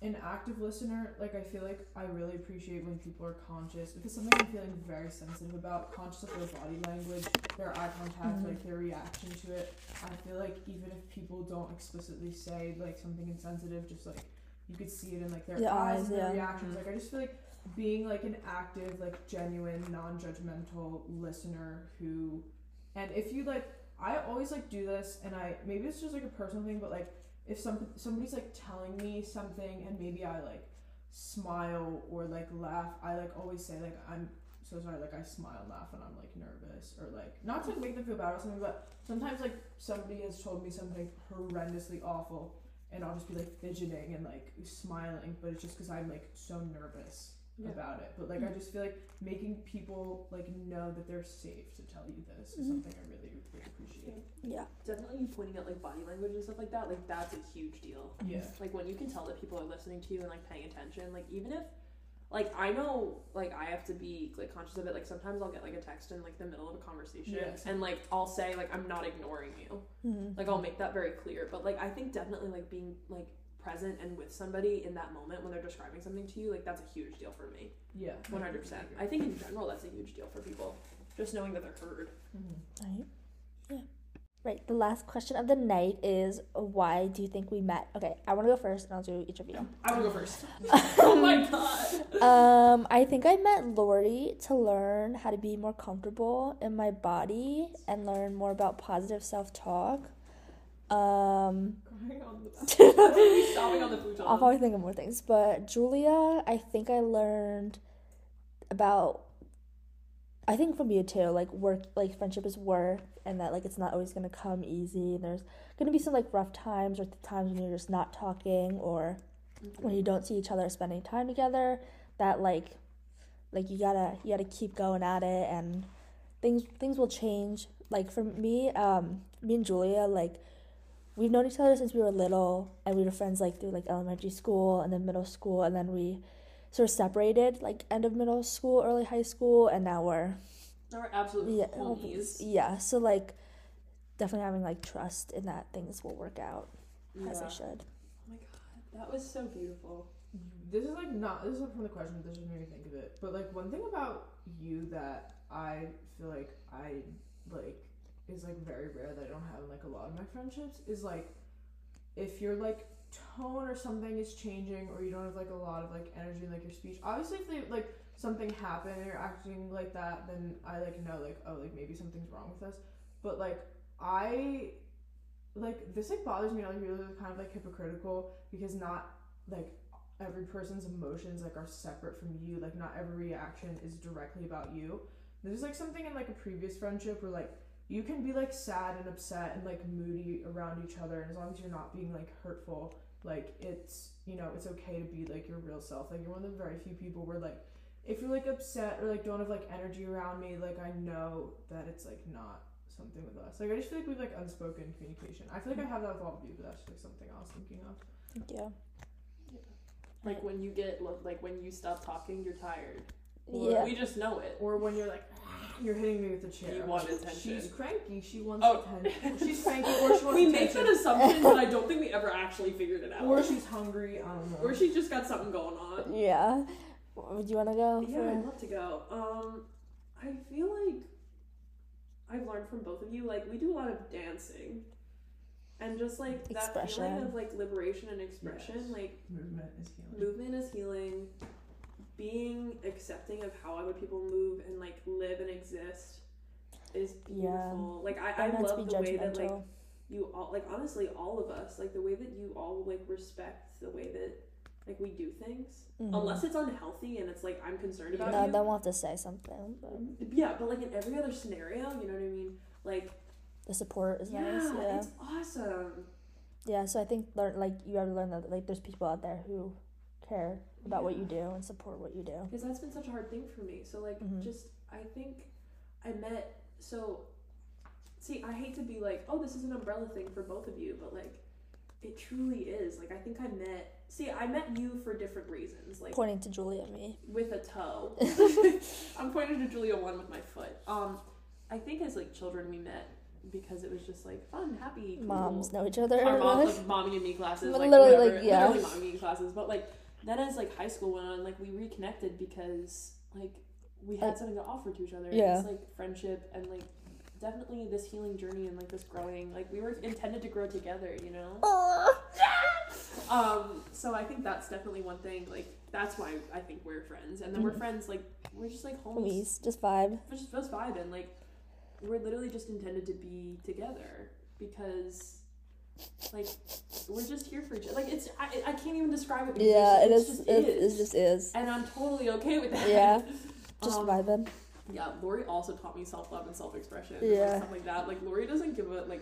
an active listener, like I feel like I really appreciate when people are conscious because something I'm feeling very sensitive about, conscious of their body language, their eye contact, Mhm. like their reaction to it. I feel like even if people don't explicitly say like something insensitive, just like you could see it in like their The eyes, eyes, and their yeah. reactions. Like I just feel like being like an active, like genuine, non-judgmental listener who, and if you like, I always like do this, and I maybe it's just like a personal thing, but like if some somebody's like telling me something and maybe I like smile or like laugh, I like always say like I'm so sorry, like I smile and laugh when I'm like nervous or like not to like make them feel bad or something, but sometimes like somebody has told me something horrendously awful and I'll just be like fidgeting and like smiling, but it's just because I'm like so nervous Yeah. about it. But like I just feel like making people like know that they're safe to tell you this is Mhm. something I really really appreciate. Yeah. Definitely you pointing out like body language and stuff like that, like that's a huge deal. Yeah. Like when you can tell that people are listening to you and like paying attention, like even if like I know like I have to be like conscious of it. Like sometimes I'll get like a text in like the middle of a conversation Yes. and like I'll say like I'm not ignoring you. Mm-hmm. Like I'll make that very clear. But like I think definitely like being like present and with somebody in that moment when they're describing something to you, like that's a huge deal for me. Yeah. One hundred percent. I think in general that's a huge deal for people. Just knowing that they're heard. Mhm. Right. Yeah. Right. The last question of the night is why do you think we met? Okay, I want to go first, and I'll do each of you. I wanna go first. [laughs] [laughs] oh my god. Um, I think I met Lori to learn how to be more comfortable in my body and learn more about positive self talk. Um, Crying on the [laughs] [laughs] He's stopping on the futon. I'll probably think of more things, but Julia, I think I learned about. I think from you too, like work, like friendship is work, and that like it's not always gonna come easy. And there's gonna be some like rough times or times when you're just not talking or when you don't see each other spending time together that like like you gotta you gotta keep going at it and things things will change like for me um me and julia like we've known each other since we were little and we were friends like through like elementary school and then middle school and then we sort of separated like end of middle school early high school and now we're Now we're absolute yeah homies. yeah so like definitely having like trust in that things will work out as Yeah. they should Oh my god, that was so beautiful. This is like not this is from the question, but this just made me think of it. But like one thing about you that I feel like I like is like very rare that I don't have in like a lot of my friendships is like if your like tone or something is changing or you don't have like a lot of like energy in like your speech. Obviously if they like something happened and you're acting like that, then I like know like oh like maybe something's wrong with us. But like I like this like bothers me other people kind of like hypocritical because not like every person's emotions like are separate from you like not every reaction is directly about you there's like something in like a previous friendship where like you can be like sad and upset and like moody around each other and as long as you're not being like hurtful like it's you know it's okay to be like your real self. Like you're one of the very few people where like if you're like upset or like don't have like energy around me like i know that it's like not something with us. Like i just feel like we've like unspoken communication. I feel like i have that with all of you but that's like something i was thinking of. Thank you Like when you get like when you stop talking, you're tired. Or yeah We just know it. Or when you're like, [sighs] you're hitting me with a chair. You want attention. She's cranky. She wants Oh. attention. [laughs] She's cranky, or she wants We make that assumption, but I don't think we ever actually figured it out. Or she's hungry. I don't know. Or she just got something going on. Yeah. Would you want to go? Yeah, for- I'd love to go. Um, I feel like I've learned from both of you. Like we do a lot of dancing, and just like that feeling of like liberation and expression. Yes. Like movement is healing. movement is healing. Being accepting of how other people move and like live and exist is Yeah. beautiful. Like I, I love the way that like you all like honestly all of us like the way that you all like respect the way that like we do things Mhm. unless it's unhealthy and it's like i'm concerned about No, you then we'll have to say something. But yeah but like in every other scenario you know what i mean like the support is yeah, nice. Yeah. it's awesome Yeah. So I think learn like you have to learn that like there's people out there who care about what you do and support what you do. because that's been such a hard thing for me so like Mhm. just i think i met so see i hate to be like oh this is an umbrella thing for both of you but like it truly is like i think i met see i met you for different reasons like Pointing to Julia me. with a toe. [laughs] [laughs] I'm pointing to Julia one with my foot. Um, I think as like children we met because it was just like fun, happy, cool. Moms know each other. Our mom, like mommy and me classes, [laughs] like Literally, whatever, like, yeah. literally mommy and me classes. But like then as like high school went on, like we reconnected because like we had Like- something to offer to each other. Yeah. It's like friendship and like definitely this healing journey and like this growing. Like we were intended to grow together, you know. Um, so I think that's definitely one thing. Like that's why I think we're friends, and then we're Mhm. friends. Like we're just like homies. Homies, just vibe. We're just just vibing. Like we're literally just intended to be together because. Like we're just here for each other. Like it's I, I can't even describe it. Yeah, it is. Just it, is. it just is. and I'm totally okay with that. Yeah, [laughs] Just Um, vibing. Yeah, Lori also taught me self love and self expression. Yeah. like, stuff like that. Like Lori doesn't give a like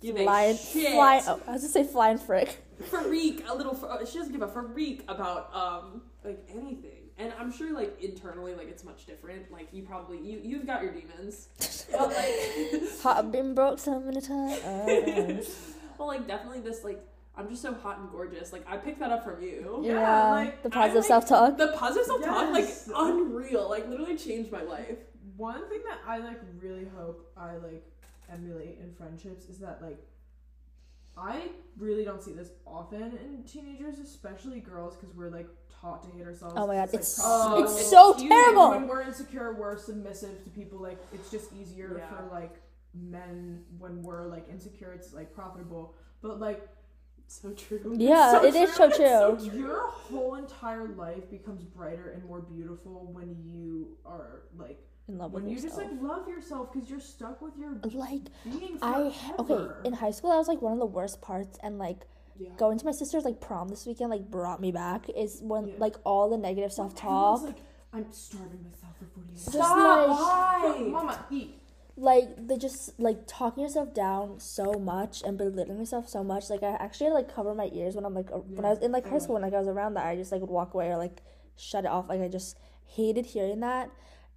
give a Flying, shit. flying. Oh, I was gonna say flying frick. freak a little. She doesn't give a freak about um like anything. And I'm sure like internally like it's much different. Like you probably you you've got your demons. [laughs] But like Hot been broke so many times. [laughs] Well like definitely this like I'm just so hot and gorgeous. Like I picked that up from you. Yeah, yeah, like, the positive like, self talk. The positive self talk, like unreal. Like literally changed my life. One thing that I like really hope I like emulate in friendships is that like I really don't see this often in teenagers, especially girls, because we're like taught to hate ourselves. Oh my god, like, it's oh, probably- it's it's so huge. terrible. When we're insecure, we're submissive to people. Like it's just easier Yeah. for like men when we're like insecure. It's like profitable, but like So true. Yeah, so it is so It's so true. true. your whole entire life becomes brighter and more beautiful when you are like In love with when you yourself. just like love yourself because you're stuck with your like being I okay in high school that was like one of the worst parts and like Yeah. going to my sister's like prom this weekend like brought me back is when Yeah. like all the negative When self talk Like, I'm starving myself for 48 hours. Just Stop! like- Why? Mama, eat. Like the just like talking yourself down so much and belittling yourself so much like i actually like cover my ears when i'm like uh, when i was in like high school when like i was around that i just like would walk away or like shut it off like i just hated hearing that.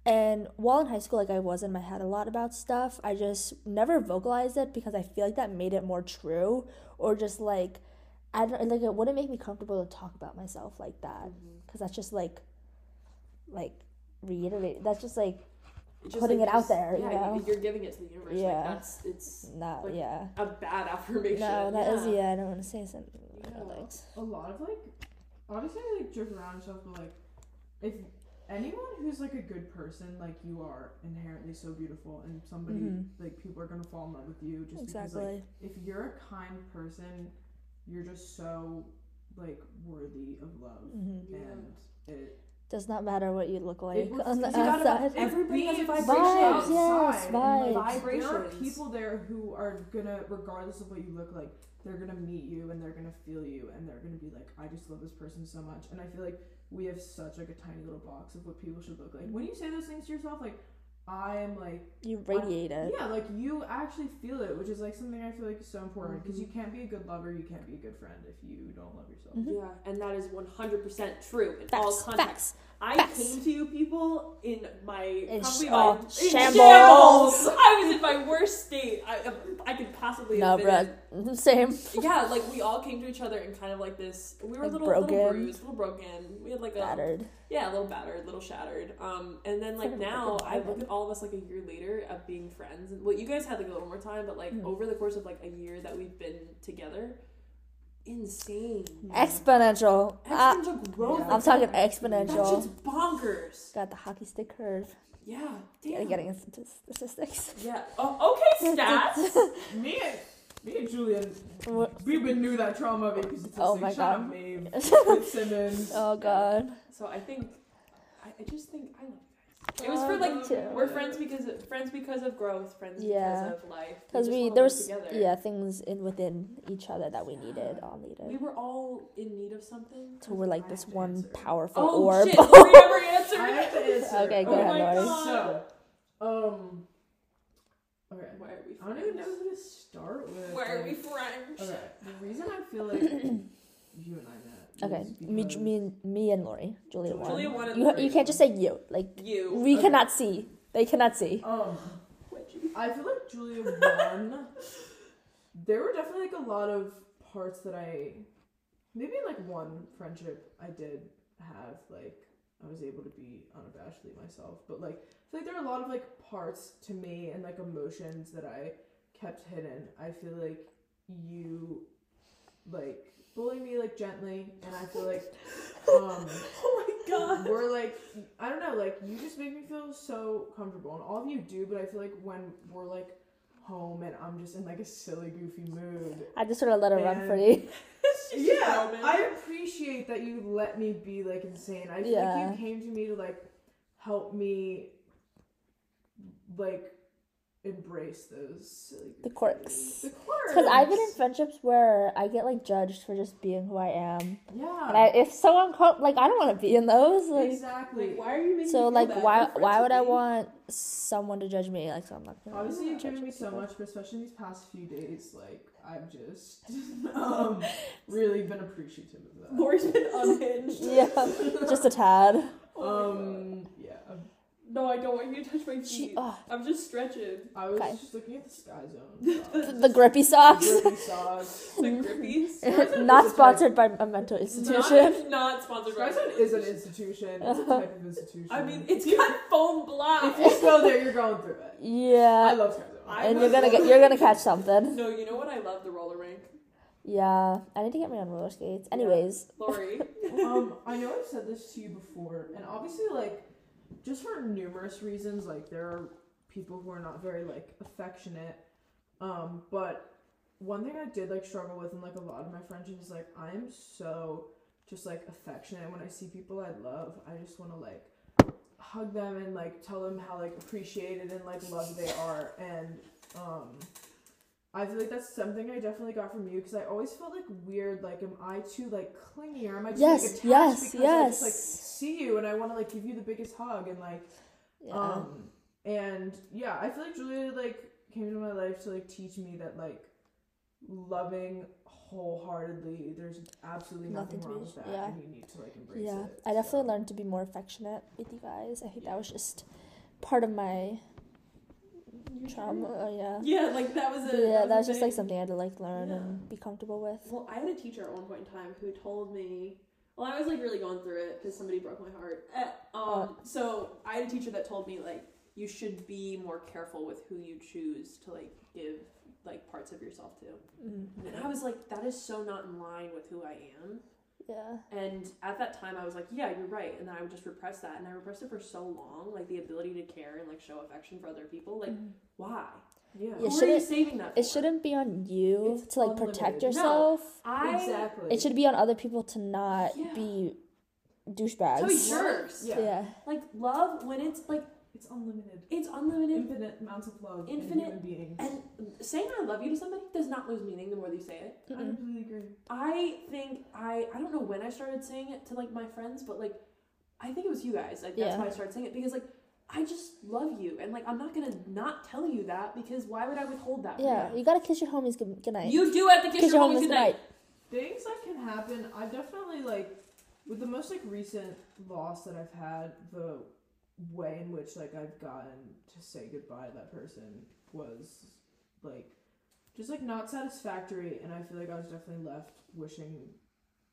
And while in high school like i was in my head a lot about stuff i just never vocalized it because i feel like that made it more true or just like i don't like it wouldn't make me comfortable to talk about myself like that because that's just like like reiterate that's just like Just, putting like, it out just- there, you know? you're giving it to the universe. Yeah. Like that's it's not Like, yeah a bad [laughs] affirmation. No, that is yeah. yeah. I don't want to say something. Yeah. Like, A lot of like, obviously, I like joke around and stuff, but like, if anyone who's like a good person, like you are inherently so beautiful, and somebody Mhm. like people are gonna fall in love with you just because like exactly. if you're a kind person, you're just so like worthy of love, hmm Yeah. and it Does not matter what you look like looks- on the 'cause you gotta- outside. Everybody has a being vibration Vibes, yes, vibes. like, There are people there who are gonna, regardless of what you look like, they're gonna meet you and they're gonna feel you and they're gonna be like, I just love this person so much. And I feel like we have such like a tiny little box of what people should look like. When you say those things to yourself, like I am like You radiate it. yeah, like you actually feel it, which is like something I feel like is so important because Mhm. you can't be a good lover, you can't be a good friend if you don't love yourself. Mhm. Yeah, and that is 100% true in all Facts, contexts. facts. I came to you people in my In probably sh- my oh, in shambles. I was in my worst state I, I could possibly No, have been. bro. Same. Yeah, like we all came to each other in kind of like this. We were a Like little, little broken. bruised, little broken. We had like a Battered. yeah, a little battered, a little shattered. Um, and then like now, I look at all of us like a year later of being friends. Well, you guys had like a little more time, but like Mhm. over the course of like a year that we've been together, insane. Exponential. Exponential ah. growth. Yeah. I'm talking That shit's exponential. bonkers. Got the hockey stick curve. Yeah. Damn. getting into statistics. [laughs] Yeah. Oh, okay, stats. [laughs] Me and me and Julian, we've been knew that trauma because it's Oh like, my shut God. up, Maeve, [laughs] Fitzsimmons. oh god. so I think, I, I just think I love. It was for like too. we're friends because friends because of growth, friends Yeah. because of life. Because just we wanna there was together. yeah things in within each other that we needed, all needed. We were all in need of something. So we're like I this one answer. powerful Oh orb. shit! Lori never answered. I have to answer. Okay, go Oh ahead, my Lori. So, um, okay. Why are we I don't even know who to start with. Why are we friends? Okay, the reason I feel like you and I met. Okay, me, me, and me and Lori, Julia one. Julia one and You you can't just say you like You. we Okay. cannot see. They cannot see. Um, I feel like Julia won. [laughs] there were definitely like a lot of parts that I, maybe like one friendship I did have like I was able to be unabashedly myself, but like I feel like there are a lot of like parts to me and like emotions that I kept hidden. I feel like you like bully me like gently, and I feel like [laughs] um. Oh my god. we're like I don't know, like you just make me feel so comfortable, and all of you do. But I feel like when we're like home and I'm just in like a silly, goofy mood. I just sort of let her run for free. [laughs] [laughs] yeah. I appreciate that you let me be like insane. I feel Yeah. like you came to me to like help me like embrace those silly The quirks. The quirks. Because I've been in friendships where I get like judged for just being who I am, yeah. and I, it's so uncomfortable. Like I don't want to be in those. Like, exactly. Why are you making so like bad? why why would I want someone to judge me? Like so I'm not. Gonna Obviously, you've given me so much, but especially these past few days, like I've just [laughs] um, really been appreciative of that. [laughs] Lori's been unhinged. Yeah, just a tad. [laughs] Um. No, I don't want you to touch my feet. She, oh, I'm just stretching. I was Okay. just looking at the sky zone. [laughs] the, the grippy socks. Grippy [laughs] socks. The grippies. [laughs] Not Zone is a sponsored by a mental institution. Not, not sponsored by Sky Zone is an institution. It's a type of institution. I mean, it's got foam blocks. if you go there, you're going through it. Yeah. I Yeah, love Sky Zone. I and you're gonna get you're gonna catch something. No, you know what? I love the roller rink. Yeah, I need to get me on roller skates. Anyways, Lori. um, I know I've said this to you before, and obviously, like, just for numerous reasons, like there are people who are not very like affectionate. Um, but one thing I did like struggle with in like a lot of my friendships is like I'm so just like affectionate when I see people I love. I just want to like hug them and like tell them how like appreciated and like loved they are, and um. I feel like that's something I definitely got from you because I always felt like weird. Like, am I too like clingy or am I too Yes, like attached yes, because I just like see you and I want to like give you the biggest hug and like yeah, um and yeah I feel like Julia like came into my life to like teach me that like loving wholeheartedly there's absolutely nothing, Nothing to wrong be- with that yeah. and you need to like embrace yeah. it. I definitely so. learned to be more affectionate with you guys. I think that was just part of my trauma. Uh, yeah. Yeah, like that was a. yeah, a that was just like something I had to like learn Yeah. and be comfortable with. Well, I had a teacher at one point in time who told me. Well, I was like really going through it because somebody broke my heart. Eh, um, so I had a teacher that told me like you should be more careful with who you choose to like give like parts of yourself to. Mm, And I was like, that is so not in line with who I am. Yeah. And at that time, I was like, yeah, you're right. And then I would just repress that, and I repressed it for so long, like the ability to care and like show affection for other people. Like, Mhm. why? yeah, Yeah, Who are you saving that? It shouldn't be on you It's to like unlimited. protect No. yourself. I exactly It should be on other people to not Yeah. be to douchebags. be jerks. Yeah. yeah. Like love when it's like it's unlimited it's unlimited. infinite amounts of love in Infinite- human beings And saying I love you to somebody does not lose meaning the more you say it. I Mm-mm. completely agree I think I I don't know when I started saying it to like my friends, but like I think it was you guys. Like that's Yeah. why I started saying it because like I just love you and like I'm not gonna not tell you that because why would I withhold that? Yeah. you? You gotta kiss your homies good, good night. You do have to kiss, kiss your your homies homies good good night. night. things that can happen i definitely like with the most like recent loss that i've had the way in which like i've gotten to say goodbye to that person was like just like not satisfactory and i feel like i was definitely left wishing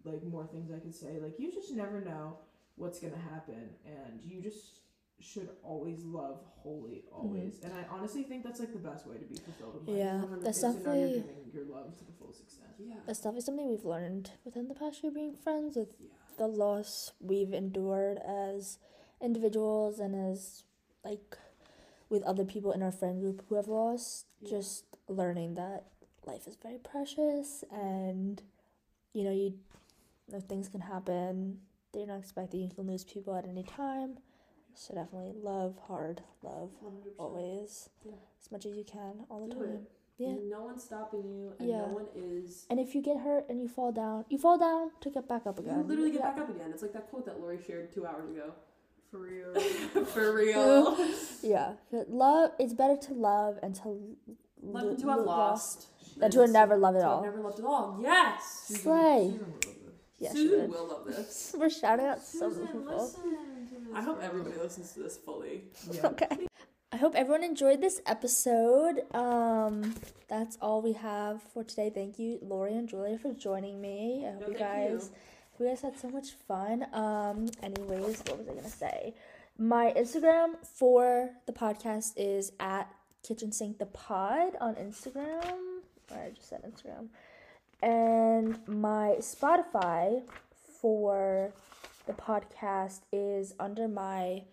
like more things i could say. Like you just never know what's gonna happen and you just should always love wholly mm-hmm. always. And i honestly think that's like the best way to be fulfilled in life. Yeah, that's is you're definitely giving your love to the fullest extent. Yeah. that's definitely something we've learned within the past year being friends with Yeah. the loss we've endured as individuals and as like with other people in our friend group who have lost Yeah. just learning that life is very precious and you know you know, things can happen that you're not expecting you can lose people at any time so definitely love hard love 100%. always Yeah. as much as you can all the Do time it. yeah No one's stopping you, and Yeah. no one is. and if you get hurt and you fall down you fall down to get back up You again literally get Yeah. back up again. It's like that quote that Lori shared two hours ago. For real [laughs] For [laughs] real. Yeah, but love. It's better to love and to Love lo- to have lo- lost. than to have never loved at all. never loved at all. Yes. Susan- Slay. Susan will love this. Yeah, she Susan will love this. [laughs] We're shouting out some Susan, people. listen I hope everybody listens to this fully. Yeah. Okay. I hope everyone enjoyed this episode. Um, that's all we have for today. Thank you, Lori and Julia, for joining me. I hope No, you guys. you. You guys had so much fun. Um, anyways, what was I gonna say? My Instagram for the podcast is at Kitchen Sink the Pod on Instagram. Or I just said Instagram. And my Spotify for the podcast is under my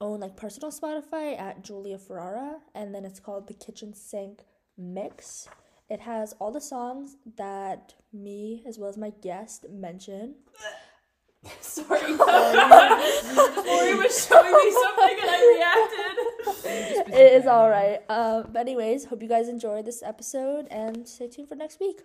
own like personal Spotify at Julia Ferrara, and then it's called the Kitchen Sink mix. It has all the songs that me as well as my guest mention. [laughs] Sorry. [laughs] Lori was showing me something and I reacted. It is all right. Um, but anyways, hope you guys enjoyed this episode and stay tuned for next week.